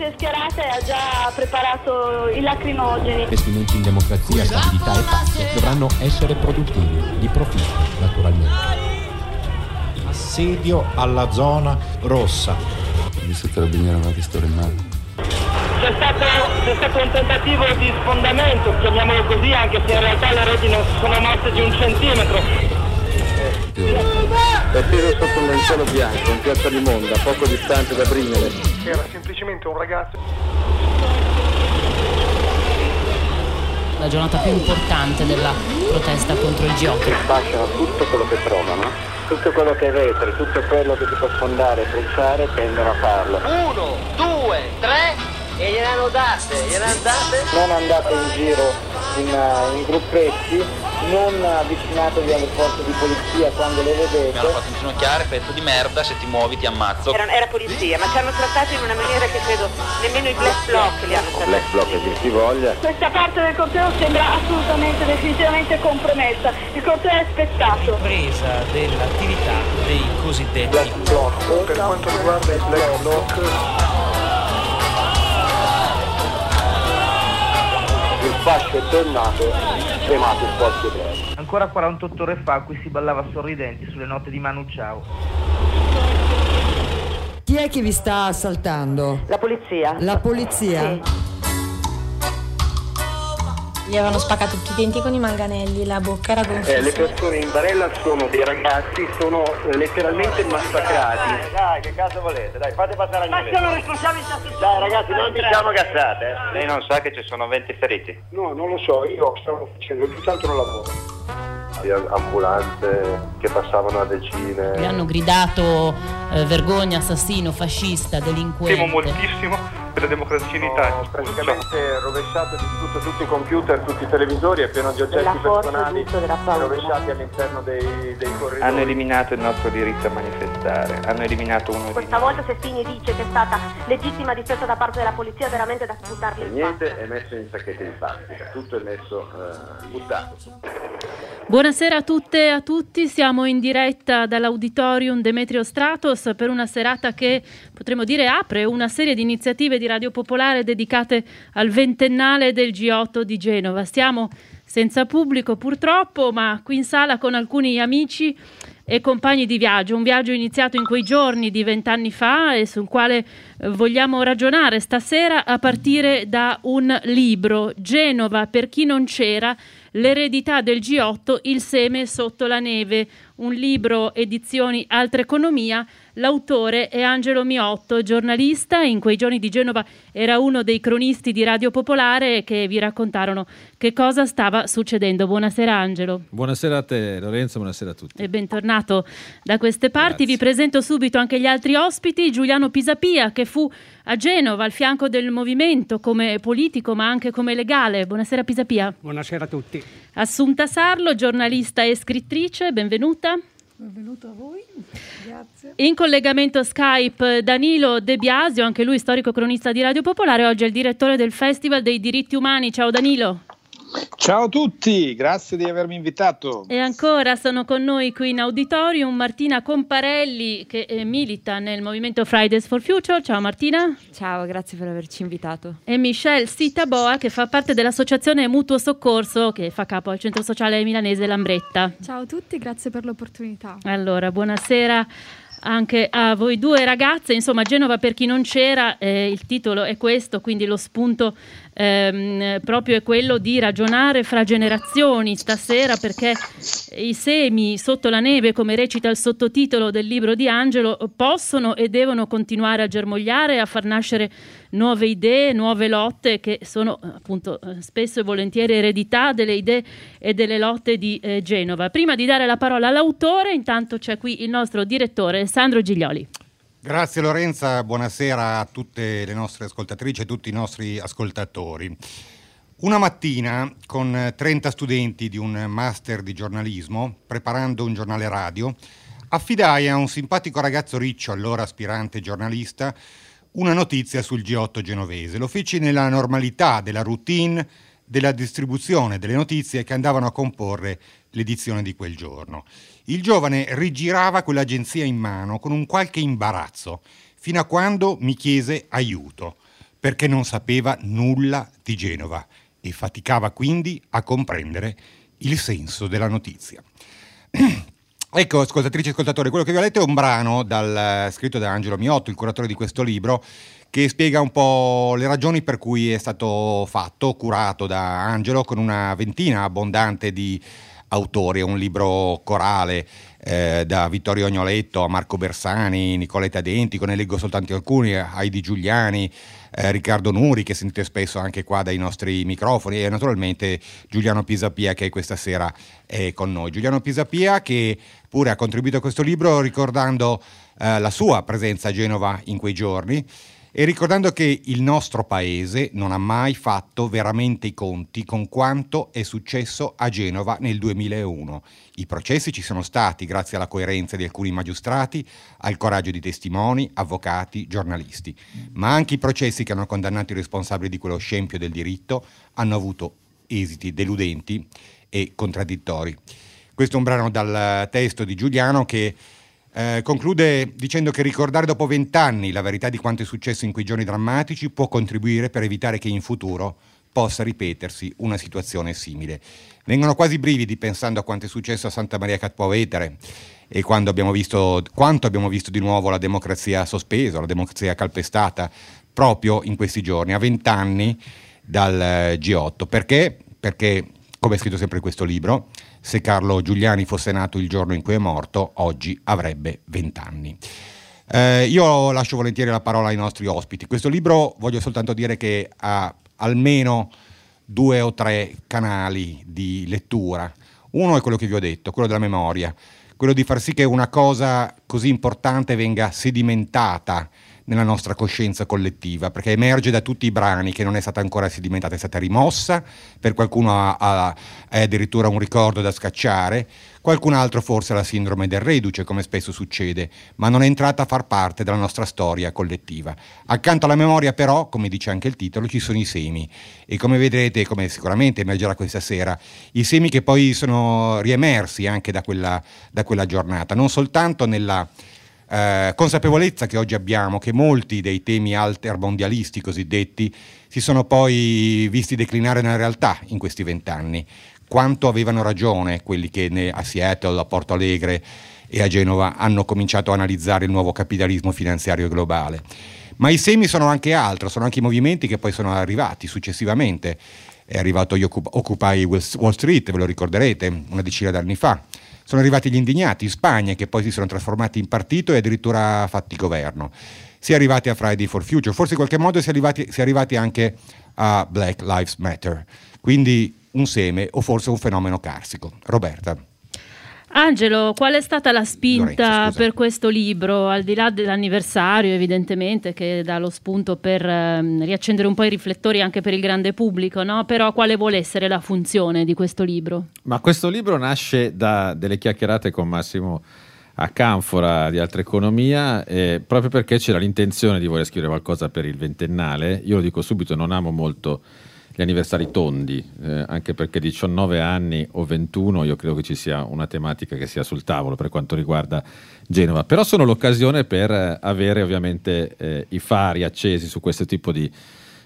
si è schierata e ha già preparato i lacrimogeni. Investimenti in democrazia, stabilità e pace dovranno essere produttivi, di profitto naturalmente. Assedio alla zona rossa. Visto che la carabinieri aveva pistola in mano. C'è stato, c'è stato, un tentativo di sfondamento, chiamiamolo così, anche se in realtà le reti non sono mosse di un centimetro. È atteso sotto un lenzuolo bianco in piazza Limonda, poco distante da Brignole. Era semplicemente un ragazzo. La giornata più importante della protesta contro il G8. Fasciano tutto quello che trovano, tutto quello che è vetro, tutto quello che si può sfondare e bruciare tendono a farlo. Uno, due, tre e gliene hanno date, gliene hanno date. Non andate in giro in, uh, in gruppetti, non avvicinatevi alle forze di polizia quando le vedete. Mi hanno fatto inginocchiare, pezzo di merda, se ti muovi ti ammazzo. Era, era polizia, ma ci hanno trattato in una maniera che credo nemmeno i black bloc li hanno trattati. Black bloc che si voglia. Questa parte del corteo sembra assolutamente, definitivamente compromessa. Il corteo è spezzato. Presa dell'attività dei cosiddetti black bloc. Per quanto riguarda il black bloc il fascio è tornato cremato il forte breve. Ancora 48 ore fa qui si ballava sorridenti sulle note di Manu Ciao. Chi è che vi sta assaltando? La polizia. La polizia? Sì. Gli avevano spaccato tutti i denti con i manganelli, la bocca era gonfia. Eh, le persone in barella sono dei ragazzi, sono letteralmente massacrati. Dai, dai, che cazzo volete? Dai, fate passare a Ma sono responsabilità Dai ragazzi, non diciamo cazzate. Eh. Lei non sa che ci sono 20 feriti? No, non lo so, io stavo facendo tutt'altro lavoro ambulanze che passavano a decine. Gli hanno gridato eh, vergogna, assassino, fascista, delinquente. Temo moltissimo per la democrazia in Italia. Praticamente rovesciato di tutto tutti i computer, tutti i televisori, è pieno di oggetti personali rovesciati all'interno dei, dei corridoi. Hanno eliminato il nostro diritto a manifestare, hanno eliminato uno Questa di volta Sestini dice che è stata legittima difesa da parte della polizia veramente da buttarli in Niente è messo in sacchetti di plastica, tutto è messo eh, buttato. Buonasera a tutte e a tutti, siamo in diretta dall'auditorium Demetrio Stratos per una serata che potremmo dire apre una serie di iniziative di Radio Popolare dedicate al ventennale del G8 di Genova. Stiamo senza pubblico purtroppo, ma qui in sala con alcuni amici e compagni di viaggio, un viaggio iniziato in quei giorni di vent'anni fa e sul quale vogliamo ragionare stasera a partire da un libro, Genova per chi non c'era, L'eredità del G8, il seme sotto la neve, un libro edizioni Altra Economia. L'autore è Angelo Miotto, giornalista, in quei giorni di Genova era uno dei cronisti di Radio Popolare che vi raccontarono che cosa stava succedendo. Buonasera Angelo. Buonasera a te Lorenzo, buonasera a tutti. E bentornato da queste parti. Grazie. Vi presento subito anche gli altri ospiti, Giuliano Pisapia che fu a Genova al fianco del movimento come politico ma anche come legale. Buonasera Pisapia. Buonasera a tutti. Assunta Sarlo, giornalista e scrittrice, benvenuta. Benvenuto a voi, grazie. In collegamento Skype Danilo De Biasio, anche lui storico cronista di Radio Popolare, oggi è il direttore del Festival dei diritti umani. Ciao Danilo. Ciao a tutti, grazie di avermi invitato. E ancora sono con noi qui in auditorium Martina Comparelli che eh, milita nel movimento Fridays for Future. Ciao Martina. Ciao, grazie per averci invitato. E Michelle Sitaboa che fa parte dell'associazione Mutuo Soccorso che fa capo al centro sociale milanese Lambretta. Ciao a tutti, grazie per l'opportunità. Allora, buonasera anche a voi due ragazze. Insomma, Genova per chi non c'era, eh, il titolo è questo, quindi lo spunto ehm, proprio è quello di ragionare fra generazioni stasera perché i semi sotto la neve, come recita il sottotitolo del libro di Angelo, possono e devono continuare a germogliare, a far nascere nuove idee, nuove lotte che sono appunto spesso e volentieri eredità delle idee e delle lotte di eh, Genova. Prima di dare la parola all'autore, intanto c'è qui il nostro direttore Sandro Giglioli. Grazie Lorenza, buonasera a tutte le nostre ascoltatrici e tutti i nostri ascoltatori. Una mattina, con 30 studenti di un master di giornalismo, preparando un giornale radio, affidai a un simpatico ragazzo riccio, allora aspirante giornalista, una notizia sul G8 genovese. Lo feci nella normalità della routine della distribuzione delle notizie che andavano a comporre l'edizione di quel giorno. Il giovane rigirava quell'agenzia in mano con un qualche imbarazzo, fino a quando mi chiese aiuto. perché non sapeva nulla di Genova e faticava quindi a comprendere il senso della notizia. ecco, ascoltatrici e ascoltatori, quello che vi ho letto è un brano dal, scritto da Angelo Miotto, il curatore di questo libro, che spiega un po' le ragioni per cui è stato fatto, curato da Angelo, con una ventina abbondante di autori, è un libro corale eh, da Vittorio Agnoletto a Marco Bersani, Nicoletta Dentico, ne leggo soltanto alcuni, Heidi Giuliani, eh, Riccardo Nuri che sentite spesso anche qua dai nostri microfoni e naturalmente Giuliano Pisapia che questa sera è con noi. Giuliano Pisapia che pure ha contribuito a questo libro ricordando eh, la sua presenza a Genova in quei giorni e ricordando che il nostro paese non ha mai fatto veramente i conti con quanto è successo a Genova nel 2001. I processi ci sono stati grazie alla coerenza di alcuni magistrati, al coraggio di testimoni, avvocati, giornalisti, ma anche i processi che hanno condannato i responsabili di quello scempio del diritto hanno avuto esiti deludenti e contraddittori. Questo è un brano dal testo di Giuliano che eh, conclude dicendo che ricordare dopo vent'anni la verità di quanto è successo in quei giorni drammatici può contribuire per evitare che in futuro possa ripetersi una situazione simile. Vengono quasi brividi pensando a quanto è successo a Santa Maria Capua Vetere e abbiamo visto, quanto abbiamo visto di nuovo la democrazia sospesa, la democrazia calpestata proprio in questi giorni, a vent'anni dal eh, G8. Perché? Perché, come è scritto sempre in questo libro, se Carlo Giuliani fosse nato il giorno in cui è morto, oggi avrebbe 20 anni. Eh, io lascio volentieri la parola ai nostri ospiti. Questo libro voglio soltanto dire che ha almeno due o tre canali di lettura. Uno è quello che vi ho detto, quello della memoria, quello di far sì che una cosa così importante venga sedimentata nella nostra coscienza collettiva, perché emerge da tutti i brani che non è stata ancora sedimentata, è stata rimossa, per qualcuno ha, ha, è addirittura un ricordo da scacciare, qualcun altro forse ha la sindrome del reduce, come spesso succede, ma non è entrata a far parte della nostra storia collettiva. Accanto alla memoria però, come dice anche il titolo, ci sono i semi e come vedrete, come sicuramente emergerà questa sera, i semi che poi sono riemersi anche da quella, da quella giornata, non soltanto nella eh, consapevolezza che oggi abbiamo che molti dei temi altermondialisti cosiddetti si sono poi visti declinare nella realtà in questi vent'anni. Quanto avevano ragione quelli che ne, a Seattle, a Porto Alegre e a Genova hanno cominciato a analizzare il nuovo capitalismo finanziario globale. Ma i semi sono anche altro, sono anche i movimenti che poi sono arrivati successivamente. È arrivato Occupy Wall Street, ve lo ricorderete, una decina d'anni fa sono arrivati gli indignati in Spagna che poi si sono trasformati in partito e addirittura fatti governo. Si è arrivati a Friday for Future, forse in qualche modo si è arrivati, si è arrivati anche a Black Lives Matter, quindi un seme o forse un fenomeno carsico. Roberta. Angelo, qual è stata la spinta Lorenzo, per questo libro, al di là dell'anniversario evidentemente che dà lo spunto per ehm, riaccendere un po' i riflettori anche per il grande pubblico, no? però quale vuole essere la funzione di questo libro? Ma questo libro nasce da delle chiacchierate con Massimo a Canfora di Altra Economia eh, proprio perché c'era l'intenzione di voler scrivere qualcosa per il ventennale, io lo dico subito, non amo molto gli anniversari tondi, eh, anche perché 19 anni o 21 io credo che ci sia una tematica che sia sul tavolo per quanto riguarda Genova, però sono l'occasione per eh, avere ovviamente eh, i fari accesi su questo tipo di,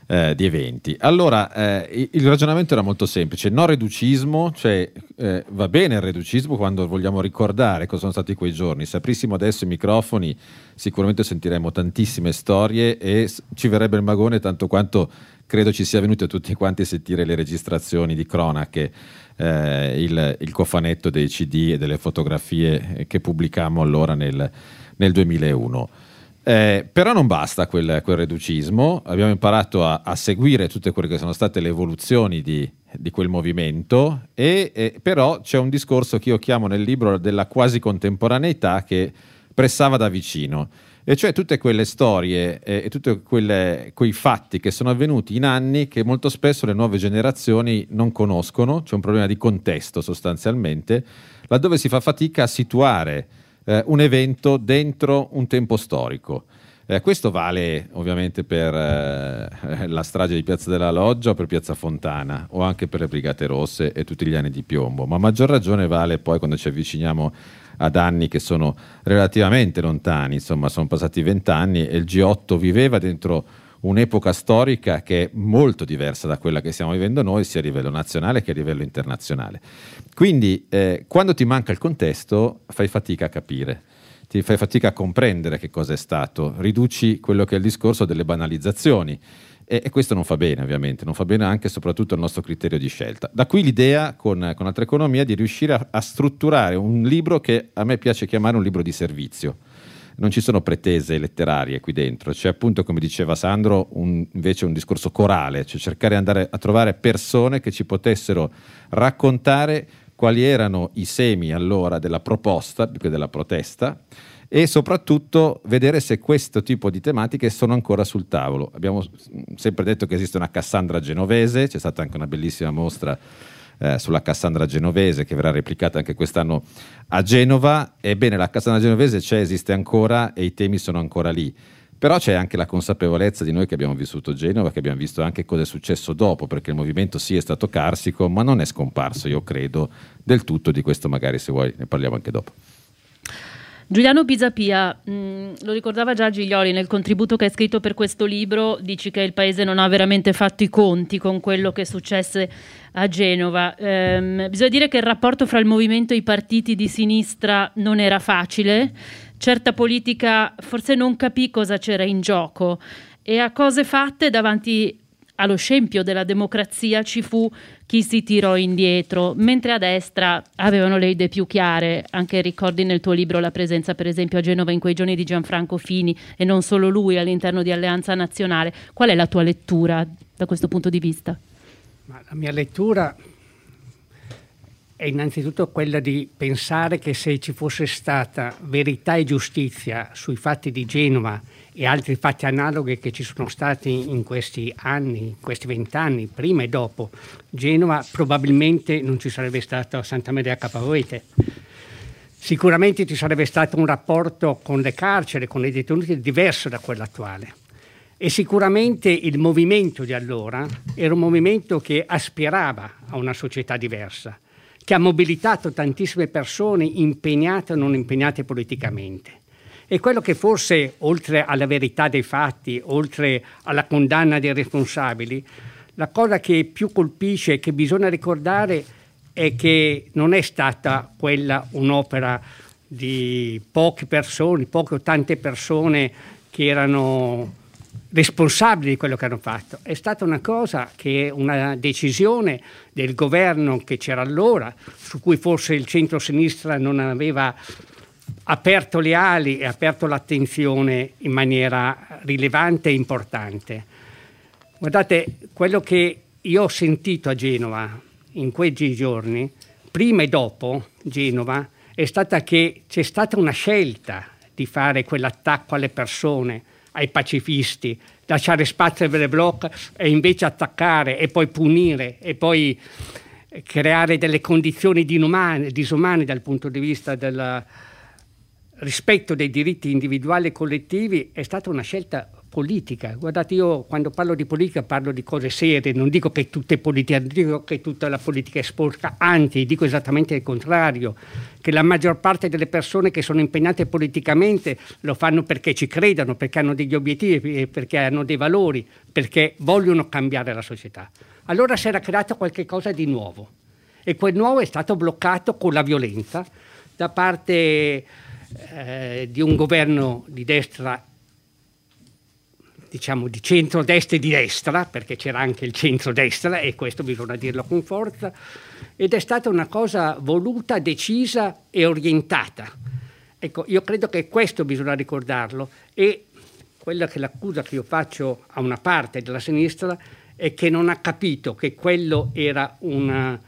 eh, di eventi. Allora, eh, il ragionamento era molto semplice, no reducismo, cioè eh, va bene il reducismo quando vogliamo ricordare cosa sono stati quei giorni, se aprissimo adesso i microfoni sicuramente sentiremo tantissime storie e ci verrebbe il magone tanto quanto credo ci sia venuto a tutti quanti a sentire le registrazioni di cronache, eh, il, il, cofanetto dei CD e delle fotografie che pubblicammo allora nel, nel 2001. Eh, però non basta quel, quel, reducismo, abbiamo imparato a, a, seguire tutte quelle che sono state le evoluzioni di, di quel movimento, e, e, però c'è un discorso che io chiamo nel libro della quasi contemporaneità che pressava da vicino e cioè tutte quelle storie eh, e tutti quei fatti che sono avvenuti in anni che molto spesso le nuove generazioni non conoscono, c'è un problema di contesto sostanzialmente, laddove si fa fatica a situare eh, un evento dentro un tempo storico. Eh, questo vale ovviamente per eh, la strage di Piazza della Loggia o per Piazza Fontana o anche per le Brigate Rosse e tutti gli anni di piombo, ma a maggior ragione vale poi quando ci avviciniamo ad anni che sono relativamente lontani, insomma sono passati vent'anni e il G8 viveva dentro un'epoca storica che è molto diversa da quella che stiamo vivendo noi, sia a livello nazionale che a livello internazionale. Quindi, eh, quando ti manca il contesto, fai fatica a capire ti fai fatica a comprendere che cosa è stato, riduci quello che è il discorso delle banalizzazioni. E, e, questo non fa bene, ovviamente, non fa bene anche e soprattutto al nostro criterio di scelta. Da qui l'idea con, con Altra Economia di riuscire a, a, strutturare un libro che a me piace chiamare un libro di servizio. Non ci sono pretese letterarie qui dentro, c'è appunto, come diceva Sandro, un, invece un discorso corale, cioè cercare di andare a trovare persone che ci potessero raccontare quali erano i semi allora della proposta, più che della protesta, e soprattutto vedere se questo tipo di tematiche sono ancora sul tavolo. Abbiamo sempre detto che esiste una Cassandra genovese, c'è stata anche una bellissima mostra eh, sulla Cassandra genovese che verrà replicata anche quest'anno a Genova. Ebbene, la Cassandra genovese c'è, esiste ancora e i temi sono ancora lì. Però c'è anche la consapevolezza di noi che abbiamo vissuto Genova, che abbiamo visto anche cosa è successo dopo, perché il movimento sì è stato carsico, ma non è scomparso, io credo, del tutto. Di questo magari se vuoi ne parliamo anche dopo. Giuliano Pisapia, mh, mm, lo ricordava già Giglioli nel contributo che hai scritto per questo libro, dici che il paese non ha veramente fatto i conti con quello che successe a Genova. Ehm, bisogna dire che il rapporto fra il movimento e i partiti di sinistra non era facile certa politica forse non capì cosa c'era in gioco e a cose fatte davanti allo scempio della democrazia ci fu chi si tirò indietro, mentre a destra avevano le idee più chiare. Anche ricordi nel tuo libro la presenza, per esempio, a Genova in quei giorni di Gianfranco Fini e non solo lui all'interno di Alleanza Nazionale. Qual è la tua lettura da questo punto di vista? Ma la mia lettura è innanzitutto quella di pensare che se ci fosse stata verità e giustizia sui fatti di Genova e altri fatti analoghi che ci sono stati in questi anni, in questi vent'anni, prima e dopo Genova, probabilmente non ci sarebbe stato Santa Maria Caparoete. Sicuramente ci sarebbe stato un rapporto con le carceri, con i detenuti diverso da quello attuale. E sicuramente il movimento di allora era un movimento che aspirava a una società diversa che ha mobilitato tantissime persone impegnate o non impegnate politicamente. E quello che forse, oltre alla verità dei fatti, oltre alla condanna dei responsabili, la cosa che più colpisce e che bisogna ricordare è che non è stata quella un'opera di poche persone, poche o tante persone che erano responsabili di quello che hanno fatto. È stata una cosa che una decisione del governo che c'era allora, su cui forse il centro-sinistra non aveva aperto le ali e aperto l'attenzione in maniera rilevante e importante. Guardate, quello che io ho sentito a Genova in quei giorni, prima e dopo Genova, è stata che c'è stata una scelta di fare quell'attacco alle persone, ai pacifisti, lasciare spazio ai veri blocchi e invece attaccare e poi punire e poi creare delle condizioni disumane, dal punto di vista del rispetto dei diritti individuali e collettivi è stata una scelta politica. Guardate, io quando parlo di politica parlo di cose serie, non dico che tutta è politica, non dico che tutta la politica è sporca, anzi dico esattamente il contrario, che la maggior parte delle persone che sono impegnate politicamente lo fanno perché ci credono, perché hanno degli obiettivi, perché hanno dei valori, perché vogliono cambiare la società. Allora si era creato qualcosa di nuovo e quel nuovo è stato bloccato con la violenza da parte eh, di un governo di destra diciamo di centro-destra e di destra, perché c'era anche il centro-destra e questo bisogna dirlo con forza, ed è stata una cosa voluta, decisa e orientata. Ecco, io credo che questo bisogna ricordarlo e quella che l'accusa che io faccio a una parte della sinistra è che non ha capito che quello era una,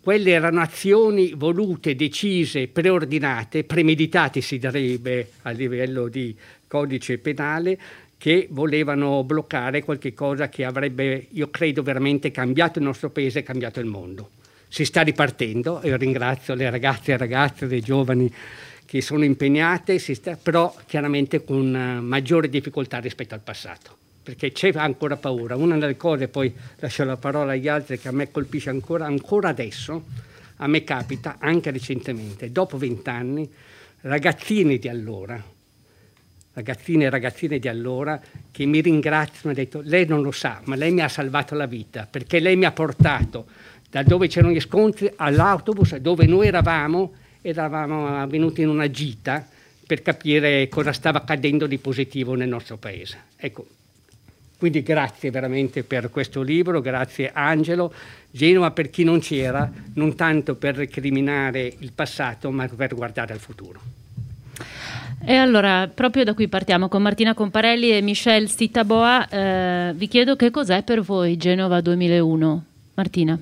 quelle erano azioni volute, decise, preordinate, premeditate si direbbe a livello di codice penale, che volevano bloccare qualche cosa che avrebbe, io credo, veramente cambiato il nostro paese e cambiato il mondo. Si sta ripartendo e ringrazio le ragazze e ragazze, le giovani che sono impegnate, sta, però chiaramente con maggiore difficoltà rispetto al passato, perché c'è ancora paura. Una delle cose, poi lascio la parola agli altri, che a me colpisce ancora, ancora adesso, a me capita, anche recentemente, dopo vent'anni, ragazzini di allora, ragazzine e ragazzine di allora che mi ringraziano e hanno detto lei non lo sa, ma lei mi ha salvato la vita perché lei mi ha portato da dove c'erano gli scontri all'autobus dove noi eravamo eravamo venuti in una gita per capire cosa stava accadendo di positivo nel nostro paese. Ecco, quindi grazie veramente per questo libro, grazie Angelo. Genova per chi non c'era, non tanto per recriminare il passato, ma per guardare al futuro. E allora, proprio da qui partiamo con Martina Comparelli e Michelle Stitaboa. Eh, vi chiedo che cos'è per voi Genova 2001? Martina.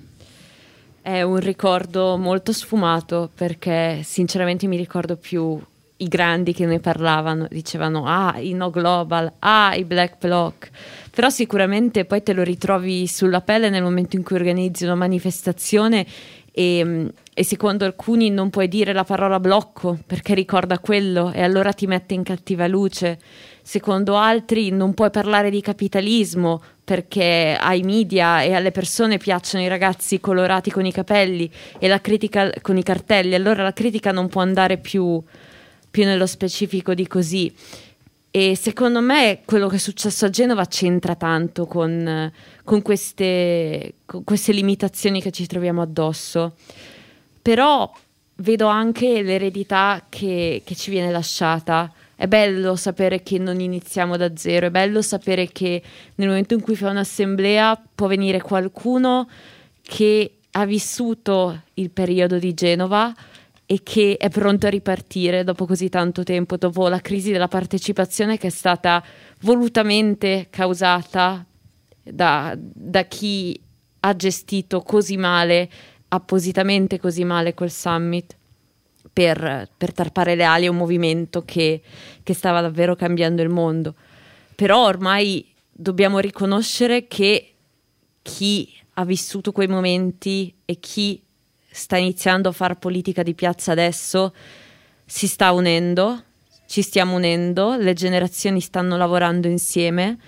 È un ricordo molto sfumato perché sinceramente mi ricordo più i grandi che ne parlavano, dicevano ah i No Global, ah i Black Bloc, però sicuramente poi te lo ritrovi sulla pelle nel momento in cui organizzi una manifestazione e, e, secondo alcuni non puoi dire la parola blocco perché ricorda quello e allora ti mette in cattiva luce. Secondo altri non puoi parlare di capitalismo perché ai media e alle persone piacciono i ragazzi colorati con i capelli e la critica con i cartelli, allora la critica non può andare più più nello specifico di così. E secondo me quello che è successo a Genova c'entra tanto con, con, queste, con queste limitazioni che ci troviamo addosso. Però vedo anche l'eredità che, che, ci viene lasciata. È bello sapere che non iniziamo da zero, è bello sapere che nel momento in cui fai un'assemblea può venire qualcuno che ha vissuto il periodo di Genova, e che è pronto a ripartire dopo così tanto tempo, dopo la crisi della partecipazione che è stata volutamente causata da, da chi ha gestito così male, appositamente così male quel summit. Per, per tarpare le ali a un movimento che, che stava davvero cambiando il mondo. Però ormai dobbiamo riconoscere che chi ha vissuto quei momenti e chi sta iniziando a fare politica di piazza adesso, si sta unendo, ci stiamo unendo, le generazioni stanno lavorando insieme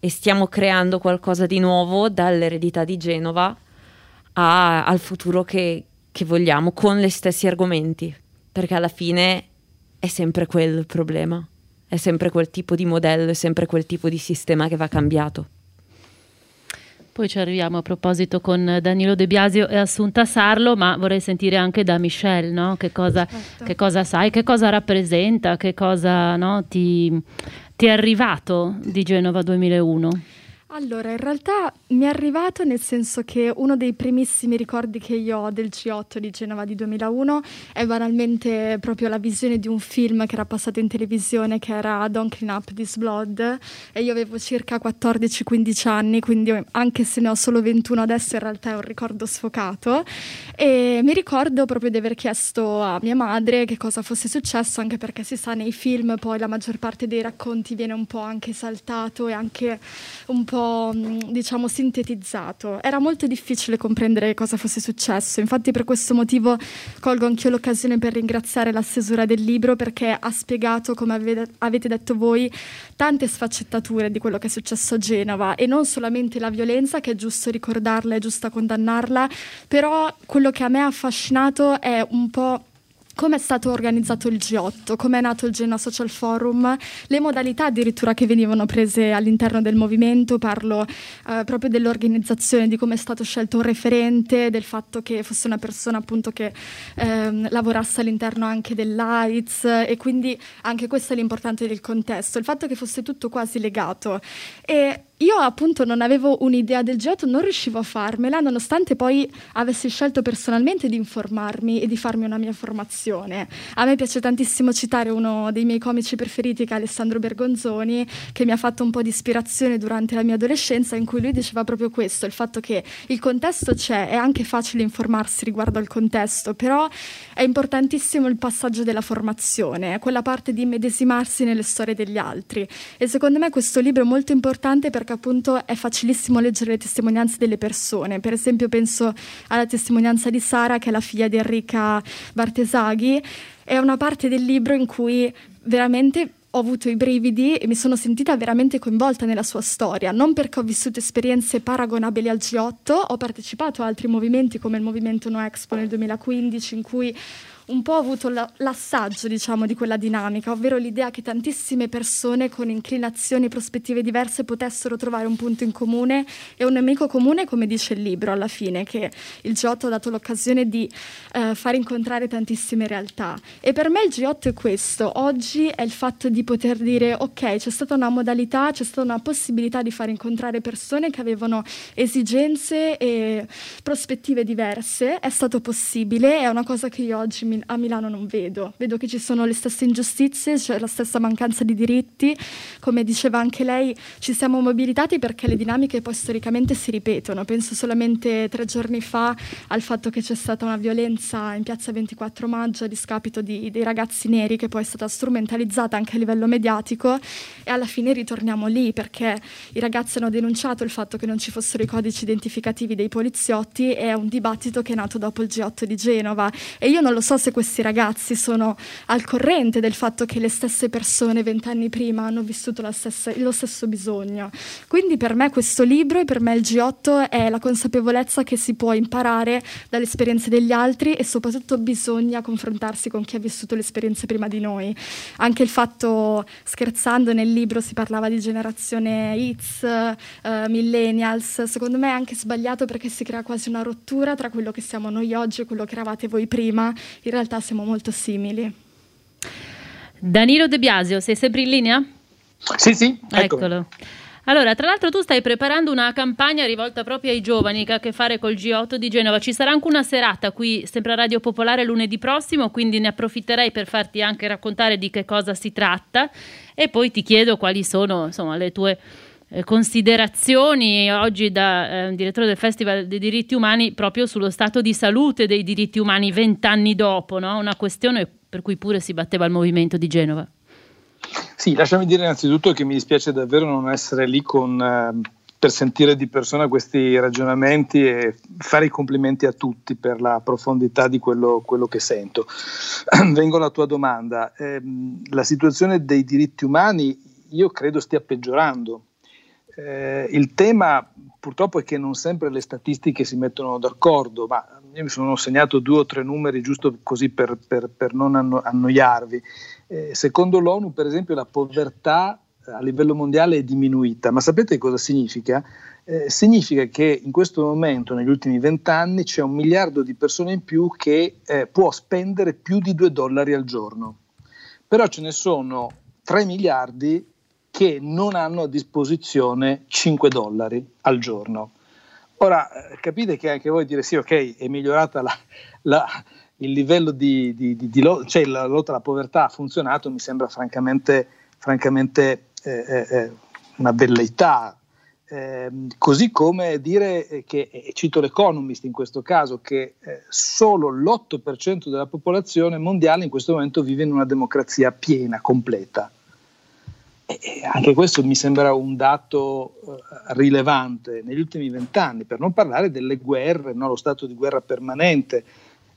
e stiamo creando qualcosa di nuovo dall'eredità di Genova a, al futuro che, che vogliamo con gli stessi argomenti, perché alla fine è sempre quello il problema, è sempre quel tipo di modello, è sempre quel tipo di sistema che va cambiato. Poi ci arriviamo a proposito con Danilo De Biasio e Assunta Sarlo, ma vorrei sentire anche da Michelle, no? che, cosa, che, cosa, sai, che cosa rappresenta, che cosa no, ti, ti è arrivato di Genova 2001? Allora, in realtà mi è arrivato nel senso che uno dei primissimi ricordi che io ho del G8 di Genova di 2001 è banalmente proprio la visione di un film che era passato in televisione che era Don't Clean Up This Blood e io avevo circa 14-15 anni, quindi anche se ne ho solo 21 adesso in realtà è un ricordo sfocato. E mi ricordo proprio di aver chiesto a mia madre che cosa fosse successo anche perché si sa nei film poi la maggior parte dei racconti viene un po' anche saltato e anche un po' po' mm, diciamo sintetizzato. Era molto difficile comprendere cosa fosse successo, infatti per questo motivo colgo anch'io l'occasione per ringraziare la stesura del libro perché ha spiegato, come avete detto voi, tante sfaccettature di quello che è successo a Genova e non solamente la violenza, che è giusto ricordarla, è giusto condannarla, però quello che a me ha affascinato è un po' come è stato organizzato il G8, come è nato il Genoa Social Forum, le modalità addirittura che venivano prese all'interno del movimento, parlo eh, proprio dell'organizzazione, di come è stato scelto un referente, del fatto che fosse una persona appunto che ehm, lavorasse all'interno anche dell'AIDS e quindi anche questo è l'importante del contesto, il fatto che fosse tutto quasi legato. E io appunto non avevo un'idea del G8, non riuscivo a farmela, nonostante poi avessi scelto personalmente di informarmi e di farmi una mia formazione. A me piace tantissimo citare uno dei miei comici preferiti, che è Alessandro Bergonzoni, che mi ha fatto un po' di ispirazione durante la mia adolescenza, in cui lui diceva proprio questo, il fatto che il contesto c'è, è anche facile informarsi riguardo al contesto, però è importantissimo il passaggio della formazione, quella parte di immedesimarsi nelle storie degli altri. E secondo me questo libro è molto importante perché appunto è facilissimo leggere le testimonianze delle persone. Per esempio penso alla testimonianza di Sara, che è la figlia di Enrica Bartesaghi. È una parte del libro in cui veramente ho avuto i brividi e mi sono sentita veramente coinvolta nella sua storia, non perché ho vissuto esperienze paragonabili al G8, ho partecipato a altri movimenti come il movimento No Expo nel 2015 in cui un po' avuto la, l'assaggio, diciamo, di quella dinamica, ovvero l'idea che tantissime persone con inclinazioni e prospettive diverse potessero trovare un punto in comune e un nemico comune, come dice il libro alla fine, che il G8 ha dato l'occasione di eh, far incontrare tantissime realtà. E per me il G8 è questo, oggi è il fatto di poter dire ok, c'è stata una modalità, c'è stata una possibilità di far incontrare persone che avevano esigenze e prospettive diverse, è stato possibile, è una cosa che io oggi a Milano non vedo. Vedo che ci sono le stesse ingiustizie, c'è la stessa mancanza di diritti, come diceva anche lei, ci siamo mobilitati perché le dinamiche poi storicamente si ripetono. Penso solamente tre giorni fa al fatto che c'è stata una violenza in piazza 24 maggio a discapito di, dei ragazzi neri che poi è stata strumentalizzata anche a livello mediatico e alla fine ritorniamo lì perché i ragazzi hanno denunciato il fatto che non ci fossero i codici identificativi dei poliziotti e è un dibattito che è nato dopo il G8 di Genova e io non lo so se questi ragazzi sono al corrente del fatto che le stesse persone vent'anni prima hanno vissuto stessa, lo stesso bisogno. Quindi per me questo libro e per me il G8 è la consapevolezza che si può imparare dalle esperienze degli altri e soprattutto bisogna confrontarsi con chi ha vissuto le esperienze prima di noi. Anche il fatto, scherzando nel libro si parlava di generazione X, uh, millennials, secondo me è anche sbagliato perché si crea quasi una rottura tra quello che siamo noi oggi e quello che eravate voi prima. In realtà siamo molto simili. Danilo De Biasio, sei sempre in linea? Sì, sì, eccolo. eccolo. Allora, tra l'altro tu stai preparando una campagna rivolta proprio ai giovani che ha a che fare col G8 di Genova. Ci sarà anche una serata qui, sempre a Radio Popolare, lunedì prossimo, quindi ne approfitterei per farti anche raccontare di che cosa si tratta e poi ti chiedo quali sono insomma, le tue eh, considerazioni oggi da eh, direttore del Festival dei diritti umani proprio sullo stato di salute dei diritti umani vent'anni dopo, no? una questione per cui pure si batteva il movimento di Genova. Sì, lasciami dire innanzitutto che mi dispiace davvero non essere lì con, eh, per sentire di persona questi ragionamenti e fare i complimenti a tutti per la profondità di quello, quello che sento. Vengo alla tua domanda. Eh, la situazione dei diritti umani io credo stia peggiorando. Eh, il tema purtroppo è che non sempre le statistiche si mettono d'accordo, ma io mi sono segnato due o tre numeri giusto così per, per, per non anno, annoiarvi. Eh, secondo l'ONU, per esempio, la povertà eh, a livello mondiale è diminuita, ma sapete cosa significa? Eh, significa che in questo momento, negli ultimi vent'anni, c'è un miliardo di persone in più che eh, può spendere più di due dollari al giorno. Però ce ne sono 3 miliardi che non hanno a disposizione 5 dollari al giorno. Ora, eh, capite che anche voi dire sì, ok, è migliorata la, la il livello di, di, di, di lo, cioè la lotta alla povertà ha funzionato, mi sembra francamente, francamente eh, eh, eh una velleità. Eh, così come dire che, e cito l'Economist in questo caso, che eh, solo l'8% della popolazione mondiale in questo momento vive in una democrazia piena, completa. Anche questo mi sembra un dato uh, rilevante negli ultimi vent'anni, per non parlare delle guerre, no? lo stato di guerra permanente,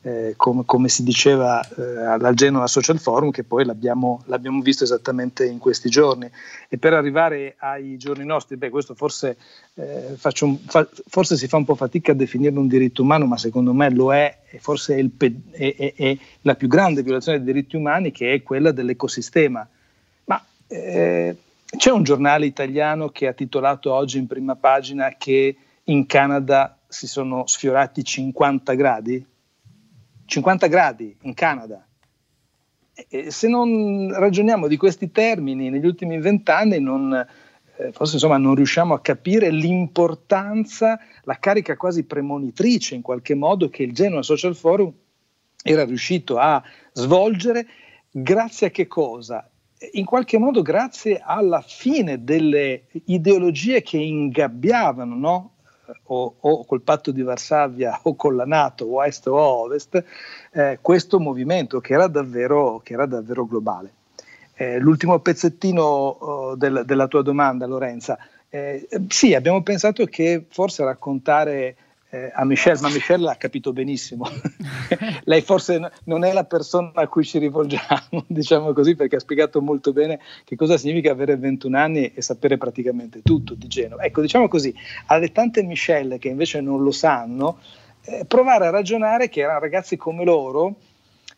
eh, come, come, si diceva eh, al Genova Social Forum, che poi l'abbiamo, l'abbiamo, visto esattamente in questi giorni. E per arrivare ai giorni nostri, beh, questo forse, eh, un, fa, forse, si fa un po' fatica a definirlo un diritto umano, ma secondo me lo è, e forse è, pe- è, è, è la più grande violazione dei diritti umani, che è quella dell'ecosistema. Eh, c'è un giornale italiano che ha titolato oggi in prima pagina che in Canada si sono sfiorati 50 gradi? 50 gradi in Canada. E se non ragioniamo di questi termini negli ultimi vent'anni, non, eh, forse insomma, non riusciamo a capire l'importanza, la carica quasi premonitrice in qualche modo che il Genoa Social Forum era riuscito a svolgere grazie a che cosa? In qualche modo grazie alla fine delle ideologie che ingabbiavano no? o, o, col patto di Varsavia o con la Nato o est o ovest, eh, questo movimento che era davvero, che era davvero globale. Eh, l'ultimo pezzettino oh, del, della tua domanda, Lorenza. Eh, sì, abbiamo pensato che forse raccontare eh, a Michelle, ma Michelle l'ha capito benissimo. Lei forse n- non è la persona a cui ci rivolgiamo, diciamo così, perché ha spiegato molto bene che cosa significa avere 21 anni e sapere praticamente tutto di Genova. Ecco, diciamo così, alle tante Michelle che invece non lo sanno, eh, provare a ragionare che erano ragazzi come loro,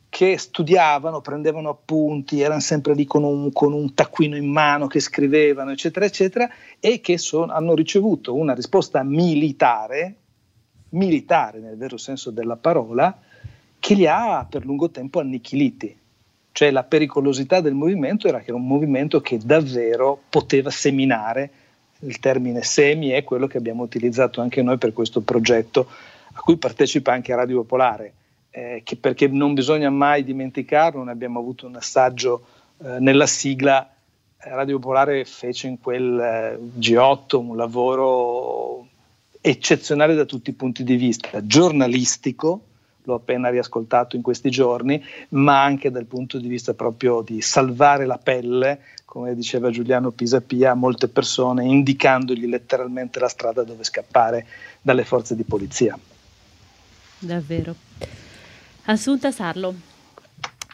che studiavano, prendevano appunti, erano sempre lì con un, con un taccuino in mano che scrivevano, eccetera, eccetera, e che son, hanno ricevuto una risposta militare, militare nel vero senso della parola, che li ha per lungo tempo annichiliti. Cioè la pericolosità del movimento era che era un movimento che davvero poteva seminare, il termine semi è quello che abbiamo utilizzato anche noi per questo progetto, a cui partecipa anche Radio Popolare eh, che perché non bisogna mai dimenticarlo, ne abbiamo avuto un assaggio eh, nella sigla, eh, Radio Popolare fece in quel eh, G8 un lavoro eccezionale da tutti i punti di vista, giornalistico, l'ho appena riascoltato in questi giorni, ma anche dal punto di vista proprio di salvare la pelle, come diceva Giuliano Pisapia, a molte persone, indicandogli letteralmente la strada dove scappare dalle forze di polizia. Davvero. Assunta Sarlo.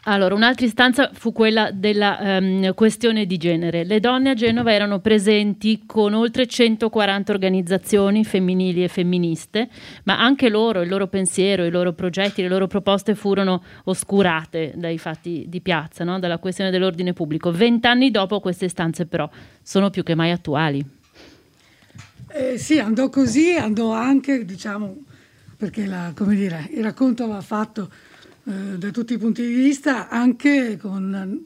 Allora, un'altra istanza fu quella della um, questione di genere. Le donne a Genova erano presenti con oltre 140 organizzazioni femminili e femministe, ma anche loro, il loro pensiero, i loro progetti, le loro proposte furono oscurate dai fatti di piazza, no? dalla questione dell'ordine pubblico. Vent'anni dopo queste istanze però sono più che mai attuali. Eh, sì, andò così, andò anche, diciamo, perché la, dire, il racconto va fatto eh, da tutti i punti di vista, anche con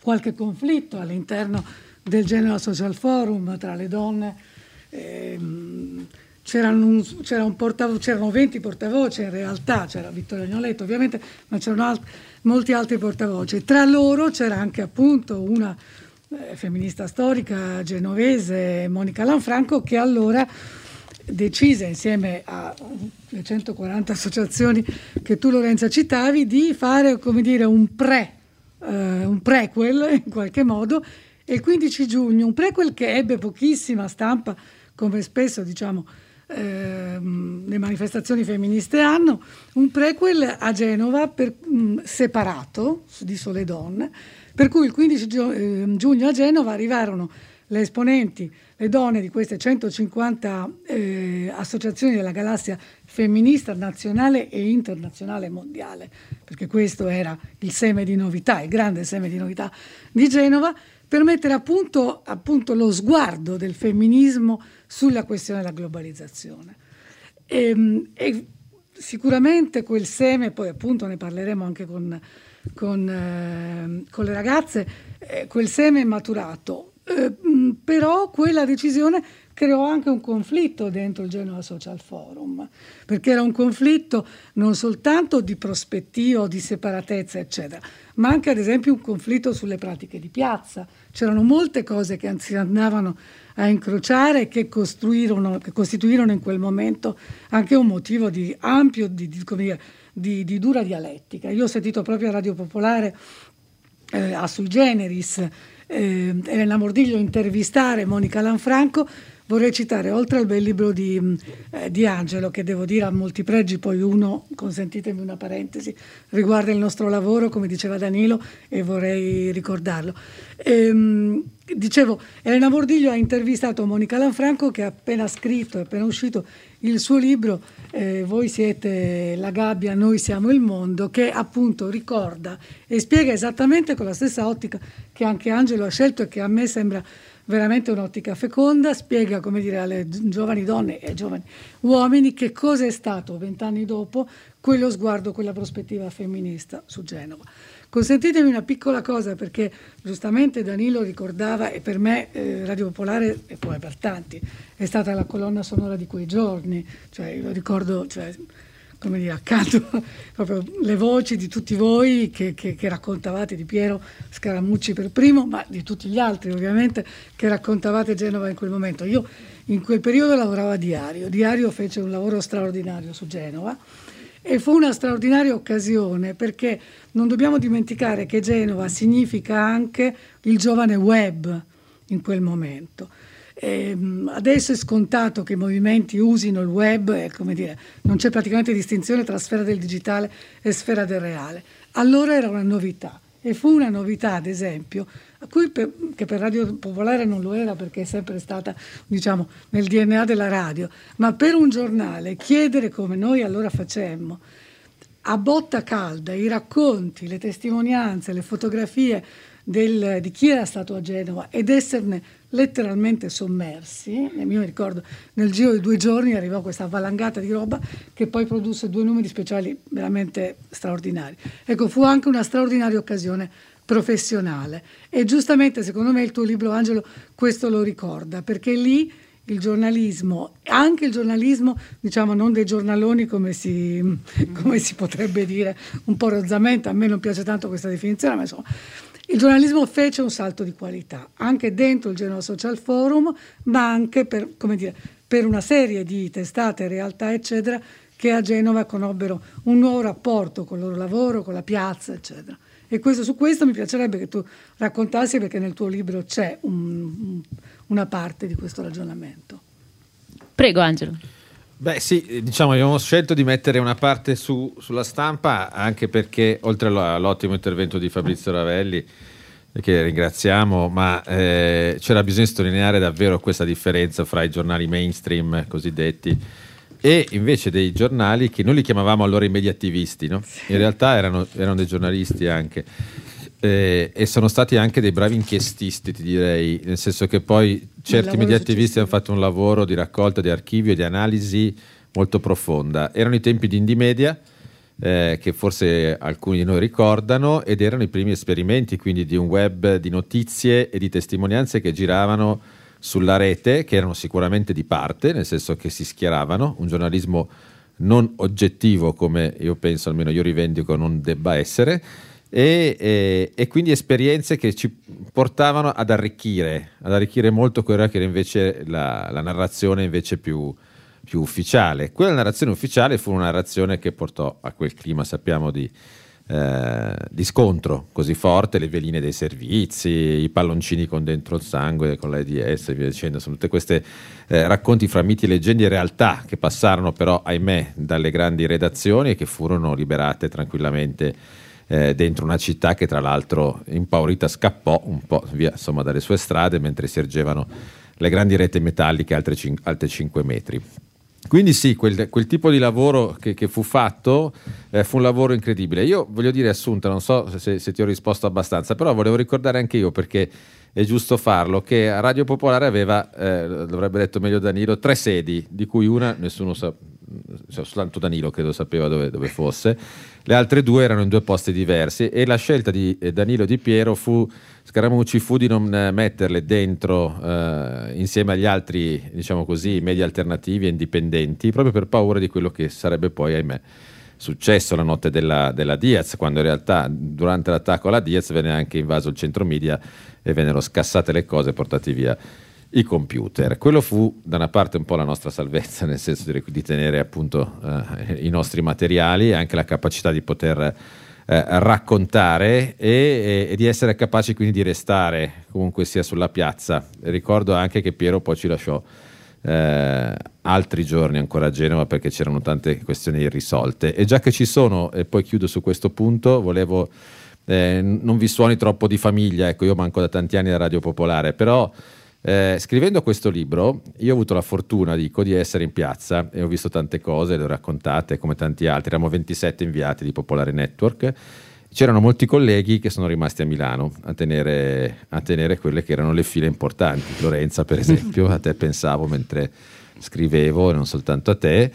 qualche conflitto all'interno del General Social Forum tra le donne. Eh, c'erano, un, c'era un portavo, c'erano 20 portavoce in realtà, c'era Vittorio Agnoletto ovviamente, ma c'erano alt- molti altri portavoce. Tra loro c'era anche appunto una eh, femminista storica genovese, Monica Lanfranco, che allora decise insieme alle 140 associazioni che tu Lorenza citavi di fare come dire un pre eh, un prequel in qualche modo. E il 15 giugno un prequel che ebbe pochissima stampa come spesso diciamo eh, le manifestazioni femministe hanno un prequel a Genova per, mh, separato di Sole Donne per cui il 15 giugno a Genova arrivarono le esponenti, le donne di queste 150 eh, associazioni della galassia femminista nazionale e internazionale mondiale, perché questo era il seme di novità, il grande seme di novità di Genova, per mettere a punto, appunto lo sguardo del femminismo sulla questione della globalizzazione. E, ehm, e sicuramente quel seme, poi appunto ne parleremo anche con, con, eh, con le ragazze, eh, quel seme è maturato eh, però quella decisione creò anche un conflitto dentro il Genova Social Forum, perché era un conflitto non soltanto di prospettiva di separatezza, eccetera, ma anche ad esempio un conflitto sulle pratiche di piazza. C'erano molte cose che si andavano a incrociare e che, che costituirono in quel momento anche un motivo di ampio, di, di, dire, di, di dura dialettica. Io ho sentito proprio a Radio Popolare eh, a Sui Generis eh, Elena Mordiglio intervistare Monica Lanfranco, vorrei citare, oltre al bel libro di, eh, di, Angelo, che devo dire ha molti pregi, poi uno, consentitemi una parentesi, riguarda il nostro lavoro, come diceva Danilo, e vorrei ricordarlo. Ehm, dicevo, Elena Mordiglio ha intervistato Monica Lanfranco, che ha appena scritto, è appena uscito il suo libro eh, Voi siete la gabbia, noi siamo il mondo, che appunto ricorda e spiega esattamente con la stessa ottica che anche Angelo ha scelto e che a me sembra veramente un'ottica feconda, spiega come dire alle giovani donne e ai giovani uomini che cosa è stato vent'anni dopo quello sguardo, quella prospettiva femminista su Genova. Consentitemi una piccola cosa perché giustamente Danilo ricordava e per me eh, Radio Popolare e poi per tanti è stata la colonna sonora di quei giorni, cioè io ricordo cioè, come dire, accanto proprio le voci di tutti voi che, che, che, raccontavate di Piero Scaramucci per primo, ma di tutti gli altri ovviamente che raccontavate Genova in quel momento. Io in quel periodo lavoravo a Diario, Diario fece un lavoro straordinario su Genova e fu una straordinaria occasione perché non dobbiamo dimenticare che Genova significa anche il giovane web in quel momento. Eh, adesso è scontato che i movimenti usino il web, e, dire, non c'è praticamente distinzione tra sfera del digitale e sfera del reale. Allora era una novità e fu una novità, ad esempio, per, che per Radio Popolare non lo era perché è sempre stata diciamo, nel DNA della radio, ma per un giornale chiedere come noi allora facemmo a botta calda i racconti, le testimonianze, le fotografie del, di chi era stato a Genova ed esserne letteralmente sommersi. Io mi ricordo, nel giro di due giorni arrivò questa valangata di roba che poi produsse due numeri speciali veramente straordinari. Ecco, fu anche una straordinaria occasione professionale e giustamente secondo me il tuo libro Angelo questo lo ricorda perché lì il giornalismo, anche il giornalismo, diciamo non dei giornaloni come si, come si potrebbe dire un po' rozzamente, a me non piace tanto questa definizione, ma insomma il giornalismo fece un salto di qualità, anche dentro il Genova Social Forum, ma anche per, dire, per una serie di testate, realtà, eccetera, che a Genova conobbero un nuovo rapporto con il loro lavoro, con la piazza, eccetera. E questo, su questo mi piacerebbe che tu raccontassi, perché nel tuo libro c'è un, una parte di questo ragionamento. Prego, Angelo. Beh sì, diciamo abbiamo scelto di mettere una parte su, sulla stampa anche perché oltre all'ottimo intervento di Fabrizio Ravelli che ringraziamo, ma eh, c'era bisogno di sottolineare davvero questa differenza fra i giornali mainstream cosiddetti e invece dei giornali che noi li chiamavamo allora i media attivisti, no? in realtà erano, erano dei giornalisti anche eh, e sono stati anche dei bravi inchiestisti, ti direi, nel senso che poi certi media attivisti hanno fatto un lavoro di raccolta di archivio e di analisi molto profonda. Erano i tempi di Indie Media, eh, che forse alcuni di noi ricordano, ed erano i primi esperimenti quindi di un web di notizie e di testimonianze che giravano sulla rete, che erano sicuramente di parte, nel senso che si schieravano, un giornalismo non oggettivo come io penso, almeno io rivendico, non debba essere e, e, e, quindi esperienze che ci portavano ad arricchire, ad arricchire molto quella che era invece la, la narrazione invece più, più, ufficiale. Quella narrazione ufficiale fu una narrazione che portò a quel clima, sappiamo, di, eh, di scontro così forte, le veline dei servizi, i palloncini con dentro il sangue, con l'AIDS e via dicendo, sono tutte queste eh, racconti fra miti, leggende e realtà che passarono però, ahimè, dalle grandi redazioni e che furono liberate tranquillamente eh, dentro una città che tra l'altro impaurita scappò un po' via insomma, dalle sue strade mentre si ergevano le grandi reti metalliche alte, cin- alte 5 metri. Quindi sì, quel, quel, tipo di lavoro che, che fu fatto eh, fu un lavoro incredibile. Io voglio dire, Assunta, non so se, se, ti ho risposto abbastanza, però volevo ricordare anche io perché è giusto farlo, che Radio Popolare aveva, eh, dovrebbe detto meglio Danilo, tre sedi, di cui una nessuno sa, cioè, soltanto Danilo credo sapeva dove, dove, fosse, le altre due erano in due posti diversi e la scelta di eh, Danilo di Piero fu, Scaramucci fu di non eh, metterle dentro eh, insieme agli altri, diciamo così, media alternativi e indipendenti, proprio per paura di quello che sarebbe poi, ahimè, successo la notte della, della Diaz, quando in realtà durante l'attacco alla Diaz venne anche invaso il centro media e vennero scassate le cose e portati via i computer. Quello fu da una parte un po' la nostra salvezza, nel senso di, di tenere appunto eh, i nostri materiali e anche la capacità di poter eh, raccontare e, e, e, di essere capaci quindi di restare comunque sia sulla piazza. Ricordo anche che Piero poi ci lasciò eh, altri giorni ancora a Genova perché c'erano tante questioni irrisolte. E già che ci sono, e poi chiudo su questo punto, volevo... Eh, non vi suoni troppo di famiglia, ecco io manco da tanti anni da Radio Popolare, però eh, scrivendo questo libro, io ho avuto la fortuna, dico, di essere in piazza e ho visto tante cose, le ho raccontate come tanti altri. Eravamo 27 inviati di Popolare Network. C'erano molti colleghi che sono rimasti a Milano a tenere, a tenere quelle che erano le file importanti. Lorenza, per esempio, a te pensavo mentre scrivevo e non soltanto a te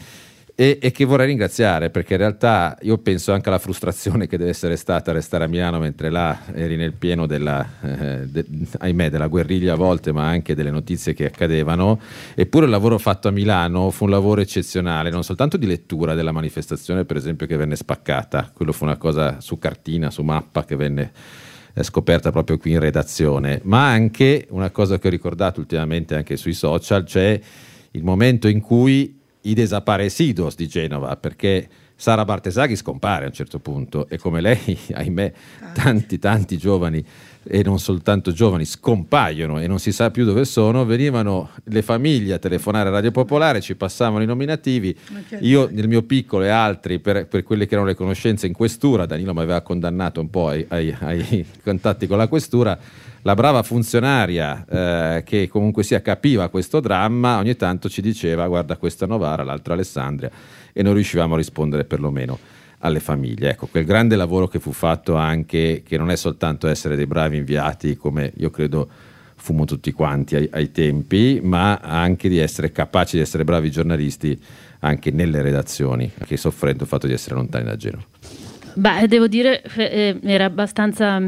e, e, che vorrei ringraziare perché in realtà io penso anche alla frustrazione che deve essere stata restare a Milano mentre là eri nel pieno della, eh, de, ahimè, della guerriglia a volte ma anche delle notizie che accadevano. Eppure il lavoro fatto a Milano fu un lavoro eccezionale non soltanto di lettura della manifestazione per esempio che venne spaccata. Quello fu una cosa su cartina, su mappa che venne eh, scoperta proprio qui in redazione. Ma anche una cosa che ho ricordato ultimamente anche sui social cioè il momento in cui i desaparecidos di Genova, perché Sara Bartesaghi scompare a un certo punto e come lei, ahimè, tanti. tanti giovani e non soltanto giovani scompaiono e non si sa più dove sono, venivano le famiglie a telefonare a Radio Popolare, ci passavano i nominativi, io nel mio piccolo e altri per, per quelle che erano le conoscenze in questura, Danilo mi aveva condannato un po' ai, ai, ai contatti con la questura, la brava funzionaria eh, che comunque sia capiva questo dramma ogni tanto ci diceva guarda questa Novara, l'altra Alessandria e non riuscivamo a rispondere perlomeno alle famiglie. Ecco, quel grande lavoro che fu fatto anche, che non è soltanto essere dei bravi inviati, come io credo fummo tutti quanti ai, ai tempi, ma anche di essere capaci di essere bravi giornalisti anche nelle redazioni, anche soffrendo il fatto di essere lontani da Genova. Beh, devo dire, eh, era abbastanza